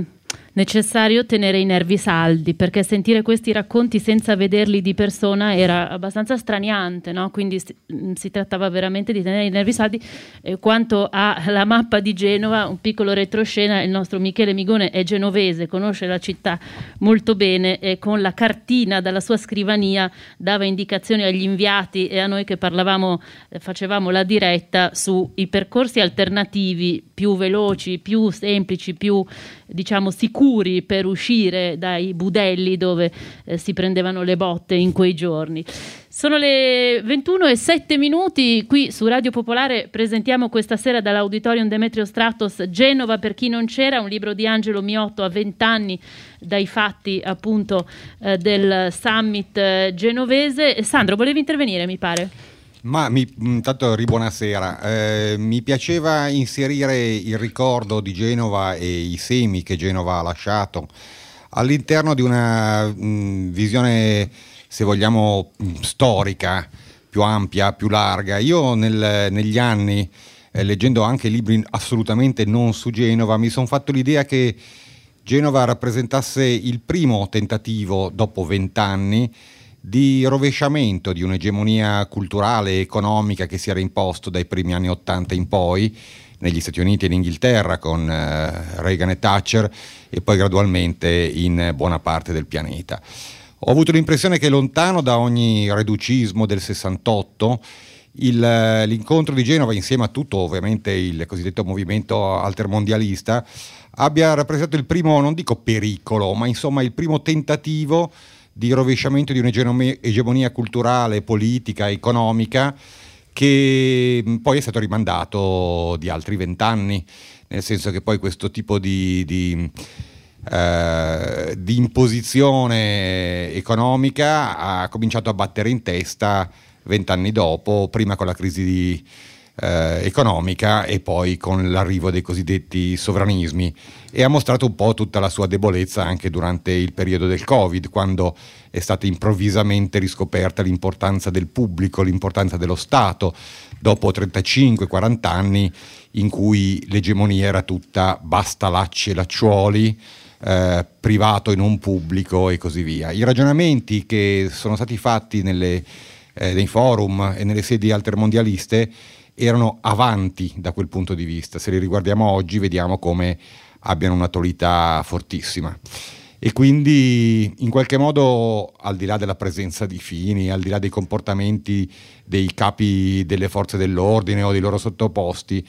necessario tenere i nervi saldi perché sentire questi racconti senza vederli di persona era abbastanza straniante, no? quindi si, mm, si, trattava veramente di tenere i nervi saldi. Eh, quanto alla mappa di Genova, un piccolo retroscena, il nostro Michele Migone è genovese, conosce la città molto bene e con la cartina dalla sua scrivania dava indicazioni agli inviati e a noi che parlavamo, eh, facevamo la diretta sui percorsi alternativi più veloci, più semplici, più diciamo sicuri per uscire dai budelli dove eh, si prendevano le botte in quei giorni. Sono le 21 e 7 minuti, qui su Radio Popolare presentiamo questa sera dall'Auditorium Demetrio Stratos Genova per chi non c'era, un libro di Angelo Miotto a 20 anni dai fatti appunto eh, del summit eh, genovese. Sandro, volevi intervenire mi pare? Ma mi, intanto ribuonasera, eh, mi piaceva inserire il ricordo di Genova e i semi che Genova ha lasciato all'interno di una mh, visione, se vogliamo, storica, più ampia, più larga. Io nel, negli anni, eh, leggendo anche libri assolutamente non su Genova, mi sono fatto l'idea che Genova rappresentasse il primo tentativo dopo vent'anni di rovesciamento di un'egemonia culturale e economica che si era imposto dai primi anni Ottanta in poi negli Stati Uniti e in Inghilterra con eh, Reagan e Thatcher e poi gradualmente in buona parte del pianeta. Ho avuto l'impressione che lontano da ogni reducismo del 68 il, l'incontro di Genova insieme a tutto ovviamente il cosiddetto movimento altermondialista abbia rappresentato il primo, non dico pericolo, ma insomma il primo tentativo di rovesciamento di un'egemonia culturale, politica, economica che poi è stato rimandato di altri vent'anni, nel senso che poi questo tipo di, di, eh, di, imposizione economica ha cominciato a battere in testa vent'anni dopo, prima con la crisi di, eh, economica e poi con l'arrivo dei cosiddetti sovranismi e ha mostrato un po' tutta la sua debolezza anche durante il periodo del Covid, quando è stata improvvisamente riscoperta l'importanza del pubblico, l'importanza dello Stato, dopo 35-40 anni in cui l'egemonia era tutta basta lacci e lacciuoli, eh, privato e non pubblico e così via. I ragionamenti che sono stati fatti nelle, eh, nei forum e nelle sedi altermondialiste erano avanti da quel punto di vista. Se li riguardiamo oggi vediamo come abbiano un'attualità fortissima. E quindi in qualche modo, al di là della presenza di Fini, al di là dei comportamenti dei capi delle forze dell'ordine o dei loro sottoposti,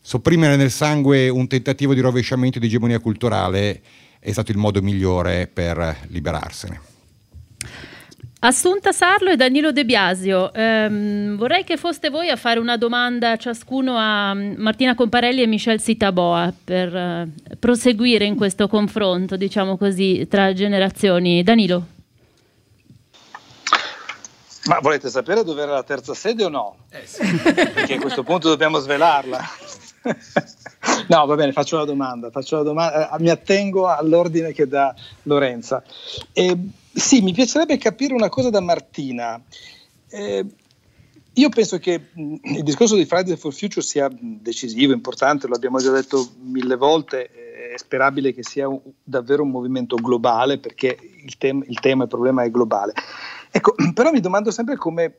sopprimere nel sangue un tentativo di rovesciamento di egemonia culturale è stato il modo migliore per liberarsene. Assunta Sarlo e Danilo De Biasio, ehm, vorrei che foste voi a fare una domanda ciascuno a mm, Martina Comparelli e Michel Sitaboa per eh, proseguire in questo confronto, diciamo così, tra generazioni. Danilo. Ma volete sapere dove era la terza sede o no? Eh sì. Perché a questo punto dobbiamo svelarla. no, va bene, faccio la domanda, faccio la domanda eh, mi attengo all'ordine che dà Lorenza. E sì, mi piacerebbe capire una cosa da Martina. Eh, io penso che mh, il discorso di Friday for Future sia decisivo, importante, lo abbiamo già detto mille volte, è sperabile che sia un, davvero un movimento globale perché il, tem- il tema, il problema è globale. Ecco, però mi domando sempre come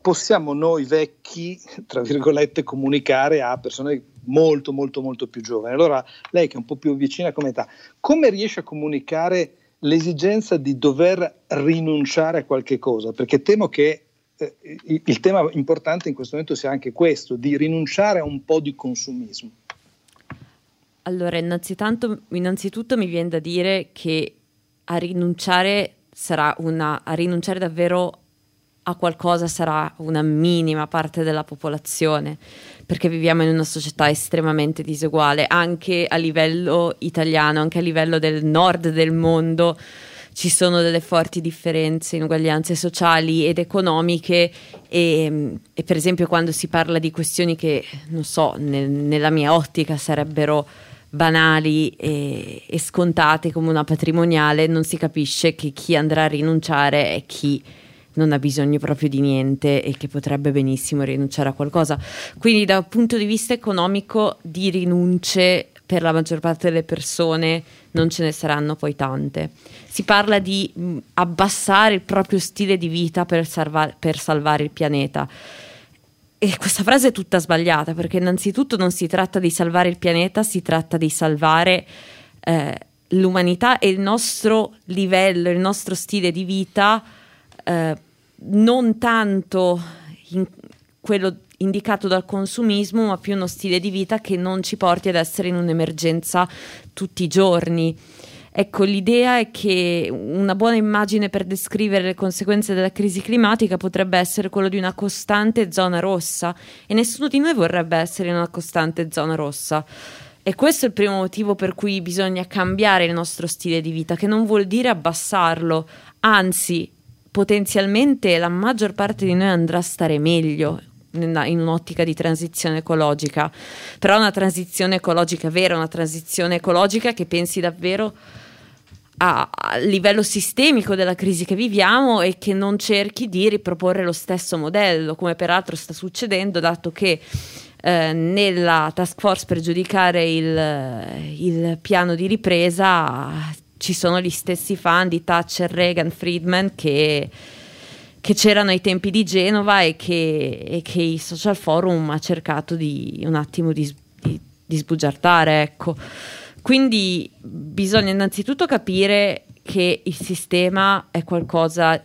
possiamo noi vecchi, tra virgolette, comunicare a persone molto, molto, molto più giovani. Allora, lei che è un po' più vicina come età, come riesce a comunicare l'esigenza di dover rinunciare a qualche cosa, perché temo che eh, il tema importante in questo momento sia anche questo, di rinunciare a un po' di consumismo. Allora, innanzitutto, innanzitutto mi viene da dire che a rinunciare sarà una, a rinunciare davvero a qualcosa sarà una minima parte della popolazione, perché viviamo in una società estremamente diseguale, anche a livello italiano, anche a livello del nord del mondo. ci sono delle forti differenze, inuguaglianze sociali ed economiche e, e, per esempio quando si parla di questioni che, non so, nel, nella mia ottica sarebbero banali e, e, scontate come una patrimoniale, non si capisce che chi andrà a rinunciare è chi non ha bisogno proprio di niente e che potrebbe benissimo rinunciare a qualcosa. Quindi dal punto di vista economico di rinunce per la maggior parte delle persone non ce ne saranno poi tante. Si parla di mh, abbassare il proprio stile di vita per, salva- per salvare il pianeta. E questa frase è tutta sbagliata perché innanzitutto non si tratta di salvare il pianeta, si tratta di salvare eh, l'umanità e il nostro livello, il nostro stile di vita, eh, non tanto in quello indicato dal consumismo, ma più uno stile di vita che non ci porti ad essere in un'emergenza tutti i giorni. Ecco, l'idea è che una buona immagine per descrivere le conseguenze della crisi climatica potrebbe essere quello di una costante zona rossa e nessuno di noi vorrebbe essere in una costante zona rossa. E questo è il primo motivo per cui bisogna cambiare il nostro stile di vita, che non vuol dire abbassarlo, anzi, potenzialmente la maggior parte di noi andrà a stare meglio in un'ottica di transizione ecologica, però una transizione ecologica vera, una transizione ecologica che pensi davvero a, a, livello sistemico della crisi che viviamo e che non cerchi di riproporre lo stesso modello, come peraltro sta succedendo, dato che eh, nella task force per giudicare il, il piano di ripresa ci sono gli stessi fan di Thatcher, Reagan, Friedman che che c'erano ai tempi di Genova e che, e che il Social Forum ha cercato di un attimo di, di, di sbugiartare. Ecco. Quindi bisogna innanzitutto capire che il sistema è qualcosa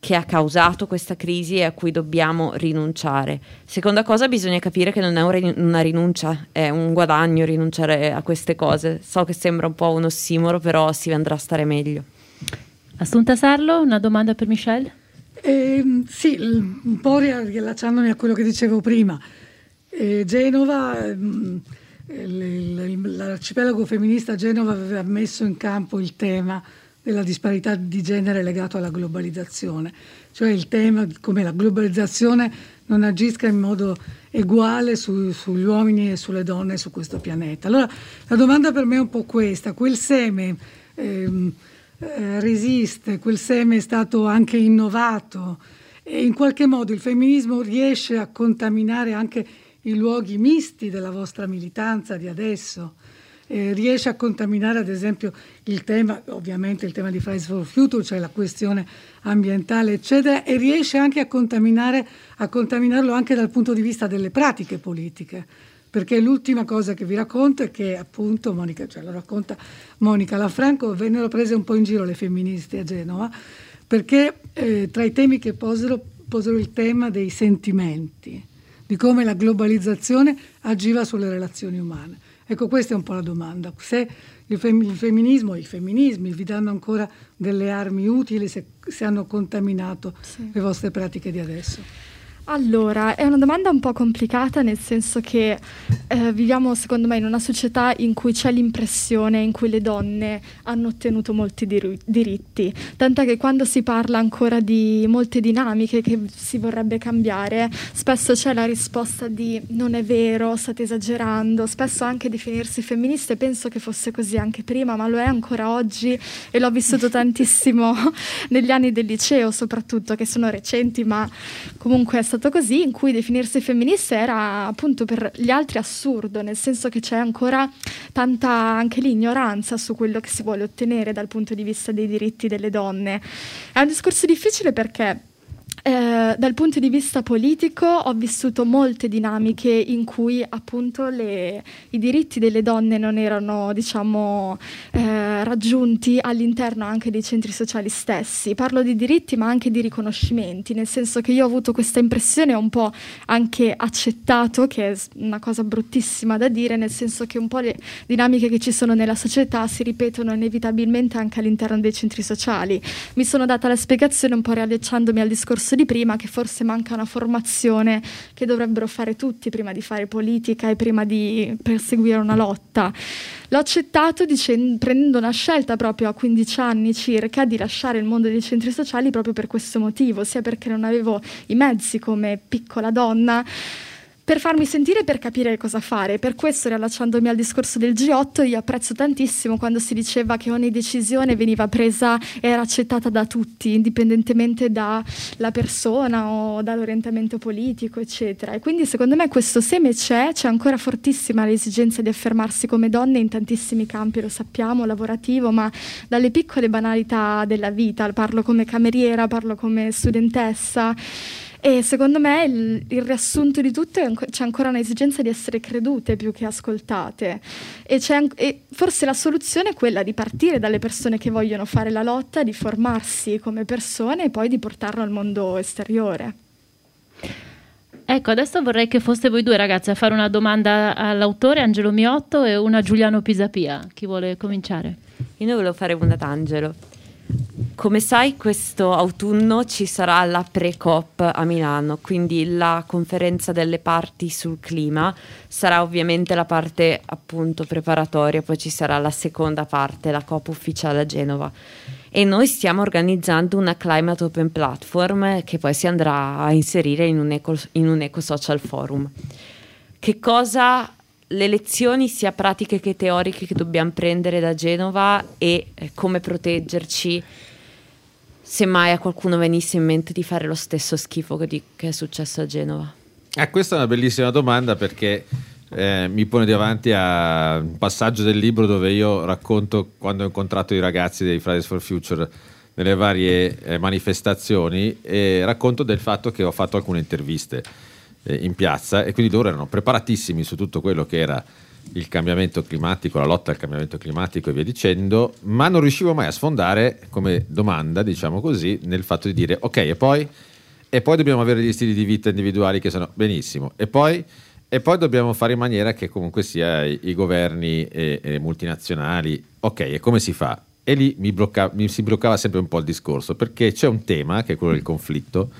che ha causato questa crisi e a cui dobbiamo rinunciare. Seconda cosa, bisogna capire che non è una rinuncia, è un guadagno rinunciare a queste cose. So che sembra un po' un ossimoro, però si andrà a stare meglio. Assunta Sarlo, una domanda per Michelle? Eh, sì, un po' riallacciandomi a quello che dicevo prima. Eh, Genova, ehm, l'arcipelago femminista a Genova aveva messo in campo il tema della disparità di genere legato alla globalizzazione, cioè il tema come la globalizzazione non agisca in modo uguale su, sugli uomini e sulle donne su questo pianeta. Allora la domanda per me è un po' questa, quel seme ehm, eh, resiste, quel seme è stato anche innovato e in qualche modo il femminismo riesce a contaminare anche i luoghi misti della vostra militanza di adesso. Eh, riesce a contaminare ad esempio il tema, ovviamente il tema di Fridays for Future, cioè la questione ambientale, eccetera, e riesce anche a, contaminare, a contaminarlo anche dal punto di vista delle pratiche politiche perché l'ultima cosa che vi racconto è che appunto Monica, cioè lo racconta Monica Lafranco, vennero prese un po' in giro le femministe a Genova, perché eh, tra i temi che posero, posero il tema dei sentimenti, di come la globalizzazione agiva sulle relazioni umane. Ecco, questa è un po' la domanda. Se il, fem- il femminismo, i femminismi vi danno ancora delle armi utili, se, se hanno contaminato sì. le vostre pratiche di adesso. Allora, è una domanda un po' complicata nel senso che eh, viviamo secondo me in una società in cui c'è l'impressione in cui le donne hanno ottenuto molti dir- diritti, tant'è che quando si parla ancora di molte dinamiche che si vorrebbe cambiare, spesso c'è la risposta di non è vero, state esagerando, spesso anche definirsi femministe, penso che fosse così anche prima, ma lo è ancora oggi e l'ho vissuto tantissimo negli anni del liceo soprattutto, che sono recenti, ma comunque è stato così, in cui definirsi femministe era appunto per gli altri assurdo, nel senso che c'è ancora tanta anche lì ignoranza su quello che si vuole ottenere dal punto di vista dei diritti delle donne. È un discorso difficile perché eh, dal punto di vista politico ho vissuto molte dinamiche in cui appunto le, i diritti delle donne non erano diciamo eh, raggiunti all'interno anche dei centri sociali stessi. Parlo di diritti ma anche di riconoscimenti, nel senso che io ho avuto questa impressione un po' anche accettato, che è una cosa bruttissima da dire, nel senso che un po' le dinamiche che ci sono nella società si ripetono inevitabilmente anche all'interno dei centri sociali. Mi sono data la spiegazione un po' riallacciandomi al discorso discorso di prima, che forse manca una formazione che dovrebbero fare tutti prima di fare politica e prima di perseguire una lotta. L'ho accettato dicendo, prendendo una scelta proprio a 15 anni circa di lasciare il mondo dei centri sociali proprio per questo motivo, sia perché non avevo i mezzi come piccola donna per farmi sentire per capire cosa fare. Per questo, riallacciandomi al discorso del G8, io apprezzo tantissimo quando si diceva che ogni decisione veniva presa e era accettata da tutti, indipendentemente dalla persona o dall'orientamento politico, eccetera. E quindi secondo me questo seme c'è, c'è ancora fortissima l'esigenza di affermarsi come donne in tantissimi campi, lo sappiamo, lavorativo, ma dalle piccole banalità della vita, parlo come cameriera, parlo come studentessa. E secondo me il, il riassunto di tutto è c'è ancora un'esigenza di essere credute più che ascoltate. E, e, forse la soluzione è quella di partire dalle persone che vogliono fare la lotta, di formarsi come persone e poi di portarlo al mondo esteriore. Ecco, adesso vorrei che foste voi due ragazzi a fare una domanda all'autore Angelo Miotto e una a Giuliano Pisapia. Chi vuole cominciare? Io ne volevo fare una ad Angelo. Come sai, questo autunno ci sarà la pre-COP a Milano, quindi la conferenza delle parti sul clima sarà ovviamente la parte appunto preparatoria, poi ci sarà la seconda parte, la COP ufficiale a Genova. E noi stiamo organizzando una Climate Open Platform che poi si andrà a inserire in un eco, in un eco social forum. Che cosa le lezioni sia pratiche che teoriche che dobbiamo prendere da Genova e eh, come proteggerci se mai a qualcuno venisse in mente di fare lo stesso schifo che, di, che è successo a Genova. Ah, questa è una bellissima domanda perché eh, mi pone davanti a un passaggio del libro dove io racconto quando ho incontrato i ragazzi dei Fridays for Future nelle varie eh, manifestazioni e racconto del fatto che ho fatto alcune interviste eh, in piazza e quindi loro erano preparatissimi su tutto quello che era il cambiamento climatico, la lotta al cambiamento climatico e via dicendo, ma non riuscivo mai a sfondare come domanda, diciamo così, nel fatto di dire ok, e poi, e poi dobbiamo avere gli stili di vita individuali che sono benissimo, e poi, e poi dobbiamo fare in maniera che comunque sia i, i governi e, e multinazionali, ok, e come si fa? E lì mi, blocca, mi si bloccava sempre un po' il discorso, perché c'è un tema, che è quello del conflitto,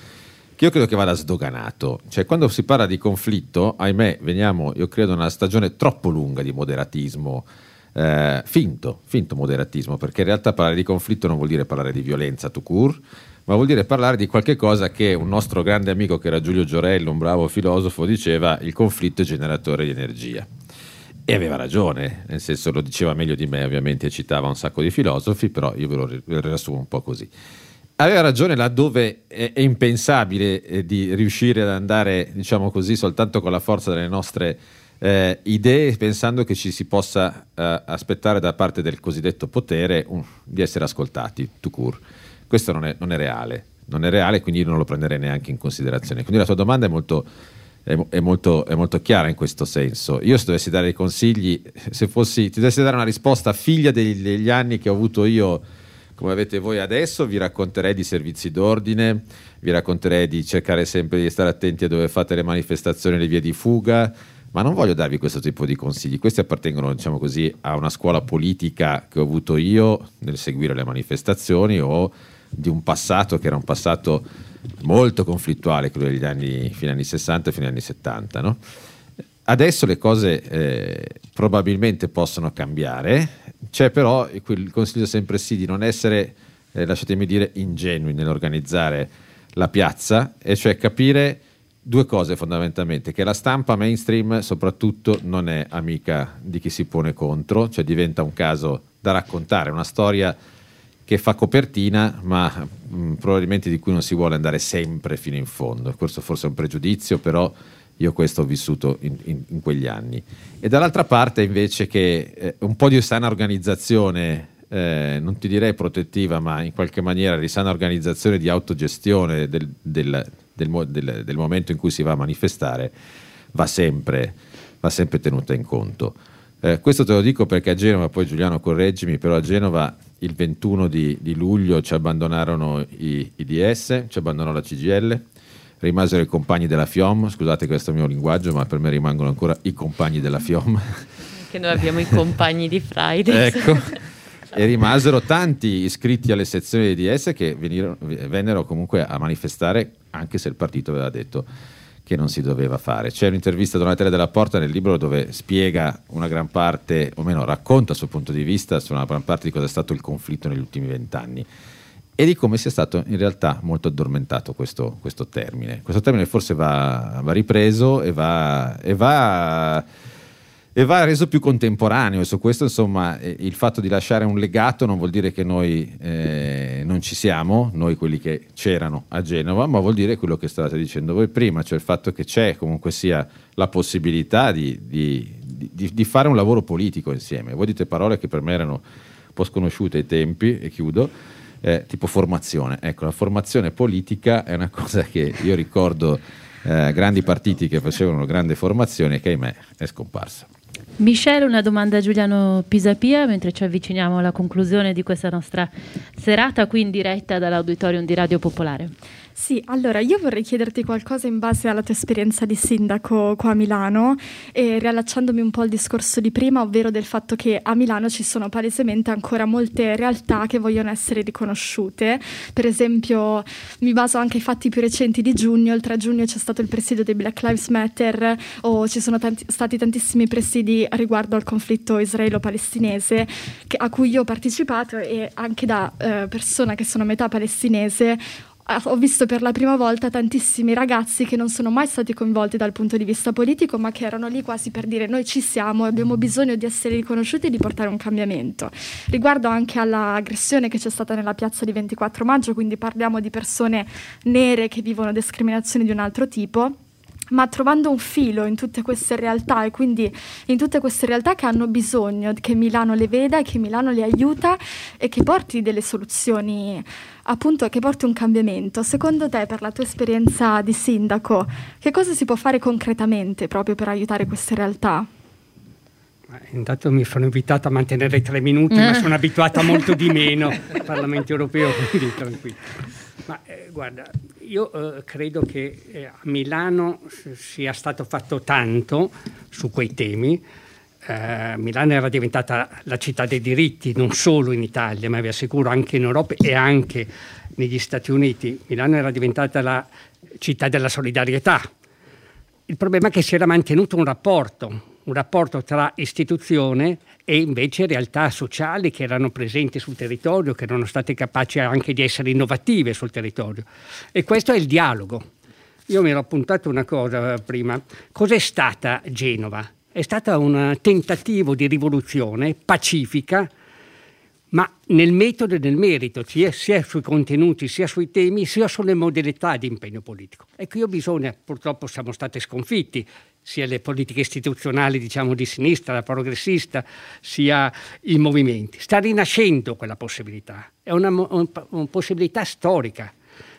che io credo che vada sdoganato. Cioè, quando si parla di conflitto, ahimè, veniamo, io credo, una stagione troppo lunga di moderatismo. Eh, finto, finto moderatismo, perché in realtà parlare di conflitto non vuol dire parlare di violenza to cure, ma vuol dire parlare di qualche cosa che un nostro grande amico che era Giulio Giorello, un bravo filosofo, diceva il conflitto è generatore di energia. E aveva ragione, nel senso lo diceva meglio di me, ovviamente citava un sacco di filosofi, però io ve lo riassumo un po' così aveva ragione laddove è, è impensabile eh, di riuscire ad andare, diciamo così, soltanto con la forza delle nostre eh, idee, pensando che ci si possa eh, aspettare da parte del cosiddetto potere um, di essere ascoltati, tout court. Questo non è, non è, reale, non è reale, quindi io non lo prenderei neanche in considerazione. Quindi la tua domanda è molto, è, molto, è molto, chiara in questo senso. Io se dovessi dare dei consigli, se fossi, ti dovessi dare una risposta figlia degli, degli anni che ho avuto io come avete voi adesso, vi racconterei di servizi d'ordine, vi racconterei di cercare sempre di stare attenti a dove fate le manifestazioni le vie di fuga, ma non voglio darvi questo tipo di consigli. Questi appartengono, diciamo così, a una scuola politica che ho avuto io nel seguire le manifestazioni o di un passato che era un passato molto conflittuale, quello degli anni, agli anni 60 e agli anni 70, no? Adesso le cose eh, probabilmente possono cambiare, c'è però il consiglio sempre sì di non essere, eh, lasciatemi dire, ingenui nell'organizzare la piazza, e cioè capire due cose fondamentalmente, che la stampa mainstream soprattutto non è amica di chi si pone contro, cioè diventa un caso da raccontare, una storia che fa copertina, ma mh, probabilmente di cui non si vuole andare sempre fino in fondo. Questo forse è un pregiudizio, però io questo ho vissuto in, in, in quegli anni. E dall'altra parte invece che eh, un po' di sana organizzazione, eh, non ti direi protettiva, ma in qualche maniera di sana organizzazione di autogestione del, del, del, del, momento in cui si va a manifestare, va sempre, va sempre tenuta in conto. Eh, questo te lo dico perché a Genova, poi Giuliano correggimi, però a Genova il 21 di, di luglio ci abbandonarono i, i DS, ci abbandonò la CGL, rimasero i compagni della FIOM, scusate questo mio linguaggio, ma per me rimangono ancora i compagni della FIOM. Che noi abbiamo i compagni di Friday. ecco. e rimasero tanti iscritti alle sezioni di DS che venirono, vennero comunque a manifestare anche se il partito aveva detto che non si doveva fare. C'è un'intervista a Donatella della Porta nel libro dove spiega una gran parte, o meno racconta il suo punto di vista su una gran parte di cosa è stato il conflitto negli ultimi vent'anni e di come sia stato in realtà molto addormentato questo, questo termine. Questo termine forse va, va ripreso e va, e va e va reso più contemporaneo e su questo insomma il fatto di lasciare un legato non vuol dire che noi eh, non ci siamo, noi quelli che c'erano a Genova, ma vuol dire quello che stavate dicendo voi prima, cioè il fatto che c'è comunque sia la possibilità di, di, di, di fare un lavoro politico insieme. Voi dite parole che per me erano un po' sconosciute ai tempi, e chiudo, eh, tipo formazione. Ecco, la formazione politica è una cosa che io ricordo eh, grandi partiti che facevano grande formazione e che ahimè è scomparsa. Michele, una domanda a Giuliano Pisapia mentre ci avviciniamo alla conclusione di questa nostra serata qui in diretta dall'auditorium di Radio Popolare. Sì, allora io vorrei chiederti qualcosa in base alla tua esperienza di sindaco qua a Milano e riallacciandomi un po' al discorso di prima, ovvero del fatto che a Milano ci sono palesemente ancora molte realtà che vogliono essere riconosciute. Per esempio, mi baso anche ai fatti più recenti di giugno, il 3 giugno c'è stato il presidio dei Black Lives Matter o ci sono tanti, stati tantissimi presidi riguardo al conflitto israelo-palestinese che, a cui io ho partecipato e anche da eh, persona che sono metà palestinese ho visto per la prima volta tantissimi ragazzi che non sono mai stati coinvolti dal punto di vista politico, ma che erano lì quasi per dire noi ci siamo abbiamo bisogno di essere riconosciuti e di portare un cambiamento. Riguardo anche all'aggressione che c'è stata nella piazza di 24 maggio, quindi parliamo di persone nere che vivono discriminazioni di un altro tipo ma trovando un filo in tutte queste realtà e quindi in tutte queste realtà che hanno bisogno che Milano le veda e che Milano le aiuta e che porti delle soluzioni, appunto che porti un cambiamento. Secondo te, per la tua esperienza di sindaco, che cosa si può fare concretamente proprio per aiutare queste realtà? Intanto mi sono invitato a mantenere tre minuti, ma sono abituata molto di meno al Parlamento europeo, quindi tranquillo. Ma eh, guarda, io eh, credo che eh, a Milano sia stato fatto tanto su quei temi. Eh, Milano era diventata la città dei diritti, non solo in Italia, ma vi assicuro anche in Europa e anche negli Stati Uniti. Milano era diventata la città della solidarietà. Il problema è che si era mantenuto un rapporto, un rapporto tra istituzione e invece realtà sociali che erano presenti sul territorio, che erano state capaci anche di essere innovative sul territorio. E questo è il dialogo. Io mi ero appuntato una cosa prima. Cos'è stata Genova? È stato un tentativo di rivoluzione pacifica, ma nel metodo e nel merito, sia, sia, sui contenuti, sia sui temi, sia sulle modalità di impegno politico. Ecco, io bisogna, purtroppo siamo stati sconfitti, sia le politiche istituzionali diciamo di sinistra, la progressista, sia i movimenti. Sta rinascendo quella possibilità, è una, una, una possibilità storica,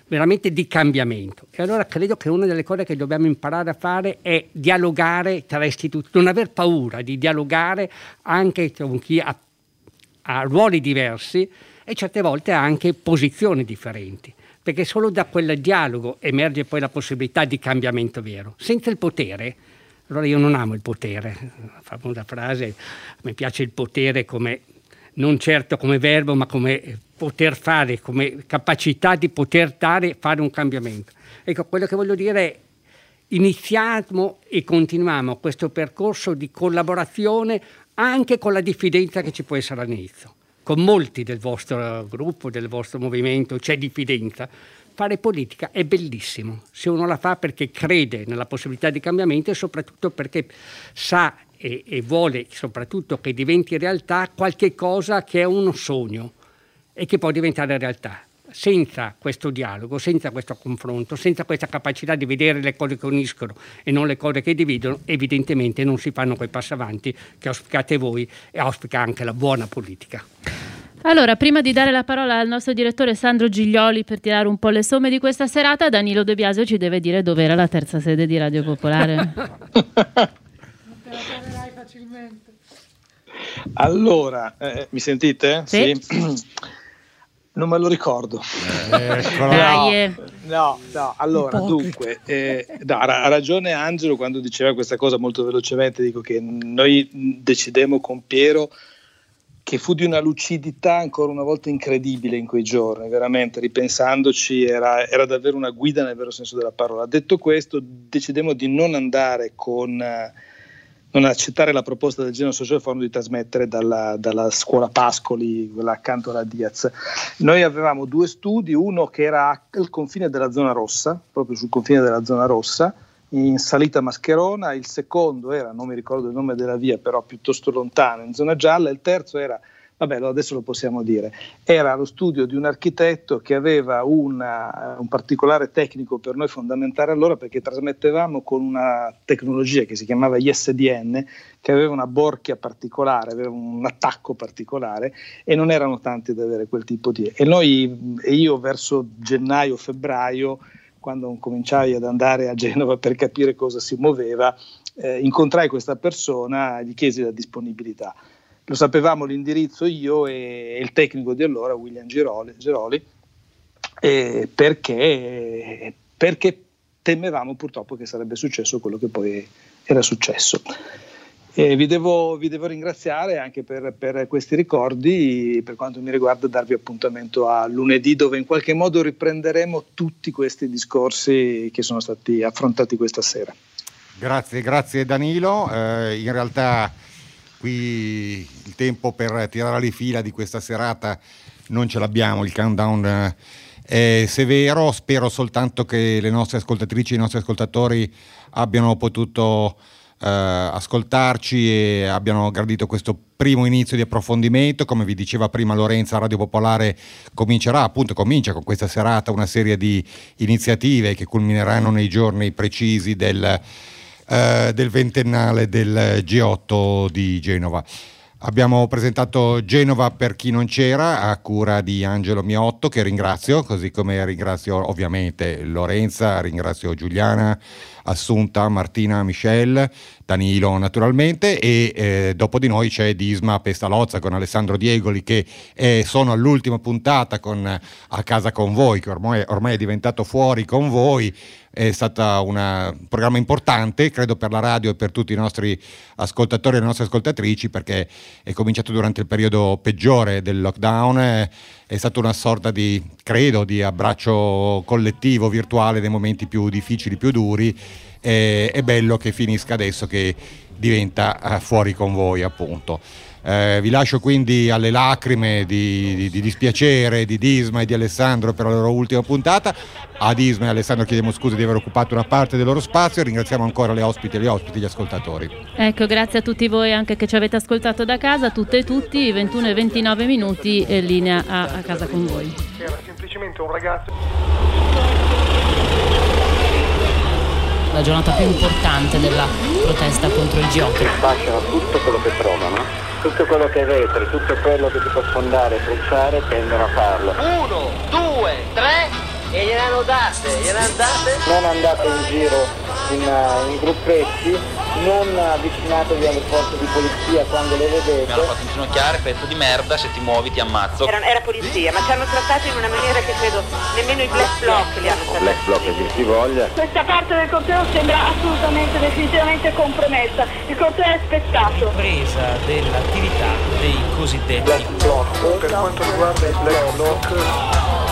veramente di cambiamento. E allora credo che una delle cose che dobbiamo imparare a fare è dialogare tra istituzioni, non aver paura di dialogare anche con chi ha, ha ruoli diversi e certe volte anche posizioni differenti perché solo da quel dialogo emerge poi la possibilità di cambiamento vero. Senza il potere allora io non amo il potere, la famosa frase, mi piace il potere come, non certo come verbo, ma come poter fare, come capacità di poter dare, fare un cambiamento. Ecco, quello che voglio dire è iniziamo e continuiamo questo percorso di collaborazione anche con la diffidenza che ci può essere all'inizio. Con molti del vostro gruppo, del vostro movimento c'è diffidenza, fare politica è bellissimo se uno la fa perché crede nella possibilità di cambiamento e soprattutto perché sa e, e vuole soprattutto che diventi realtà qualche cosa che è uno sogno e che può diventare realtà. Senza questo dialogo, senza questo confronto, senza questa capacità di vedere le cose che uniscono e non le cose che dividono, evidentemente non si fanno quei passi avanti che auspicate voi e auspica anche la buona politica. Allora, prima di dare la parola al nostro direttore Sandro Giglioli per tirare un po' le somme di questa serata, Danilo De Biasio ci deve dire dove era la terza sede di Radio Popolare. non te la facilmente. Allora, eh, mi sentite? Sì. sì. Non me lo ricordo. Eh, no, no, no, allora, dunque, eh, no, ha ragione Angelo quando diceva questa cosa molto velocemente, dico che noi decidemmo con Piero che fu di una lucidità ancora una volta incredibile in quei giorni, veramente ripensandoci era, era davvero una guida nel vero senso della parola. Detto questo, decidemmo di non andare con... Eh, non accettare la proposta del Genio Social Forum di trasmettere dalla, dalla, scuola Pascoli, quella accanto alla Diaz. Noi avevamo due studi, uno che era al confine della zona rossa, proprio sul confine della zona rossa, in salita Mascherona, il secondo era, non mi ricordo il nome della via, però piuttosto lontano, in zona gialla, il terzo era vabbè adesso lo possiamo dire, era lo studio di un architetto che aveva una, un particolare tecnico per noi fondamentale allora perché trasmettevamo con una tecnologia che si chiamava ISDN che aveva una borchia particolare, aveva un attacco particolare e non erano tanti ad avere quel tipo di... E noi, e io verso gennaio-febbraio, quando cominciai ad andare a Genova per capire cosa si muoveva, eh, incontrai questa persona, gli chiesi la disponibilità lo sapevamo l'indirizzo io e il tecnico di allora, William Giroli, Giroli eh, perché, perché temevamo purtroppo che sarebbe successo quello che poi era successo. E vi, devo, vi devo ringraziare anche per, per, questi ricordi, per quanto mi riguarda darvi appuntamento a lunedì dove in qualche modo riprenderemo tutti questi discorsi che sono stati affrontati questa sera. Grazie, grazie Danilo. Eh, in realtà qui il tempo per tirare le fila di questa serata non ce l'abbiamo, il countdown eh, è severo, spero soltanto che le nostre ascoltatrici e i nostri ascoltatori abbiano potuto eh, ascoltarci e abbiano gradito questo primo inizio di approfondimento, come vi diceva prima Lorenza, Radio Popolare comincerà, appunto comincia con questa serata una serie di iniziative che culmineranno nei giorni precisi del eh, del ventennale del G8 di Genova. Abbiamo presentato Genova per chi non c'era a cura di Angelo Miotto che ringrazio, così come ringrazio ovviamente Lorenza, ringrazio Giuliana, Assunta, Martina, Michelle, Danilo naturalmente e eh, dopo di noi c'è Disma Pestalozza con Alessandro Diegoli che eh, sono all'ultima puntata con A casa con voi, che ormai, ormai è diventato fuori con voi è stato un programma importante, credo per la radio e per tutti i nostri ascoltatori e le nostre ascoltatrici, perché è cominciato durante il periodo peggiore del lockdown, è stata una sorta di, credo, di abbraccio collettivo, virtuale, nei momenti più difficili, più duri. È bello che finisca adesso che diventa eh, fuori con voi, appunto. Eh, vi lascio quindi alle lacrime di, di, di, dispiacere di Disma e di Alessandro per la loro ultima puntata. A Disma e Alessandro chiediamo scusa di aver occupato una parte del loro spazio. Ringraziamo ancora le ospiti e gli ospiti e gli ascoltatori. Ecco, grazie a tutti voi anche che ci avete ascoltato da casa, tutte e tutti, 21 e 29 minuti e linea a, a casa con voi. Era semplicemente un ragazzo. La giornata più importante della protesta contro il G8. Fasciano tutto quello che trovano tutto quello che vetri, tutto quello che si può sfondare e bruciare tendono a farlo. Uno, due, tre e gliel'hanno date, gliel'hanno date. Non andate in giro in, uh, in gruppetti, non avvicinatevi alle forze di polizia quando le vedete. Mi hanno fatto inginocchiare, pezzo di merda, se ti muovi ti ammazzo. Era, era polizia, ma ci hanno trattato in una maniera che credo nemmeno i black bloc li hanno trattati. Black bloc che si voglia. Questa parte del corteo sembra assolutamente, definitivamente compromessa. Il corteo è spezzato. Presa dell'attività dei cosiddetti black bloc. Per quanto riguarda i black bloc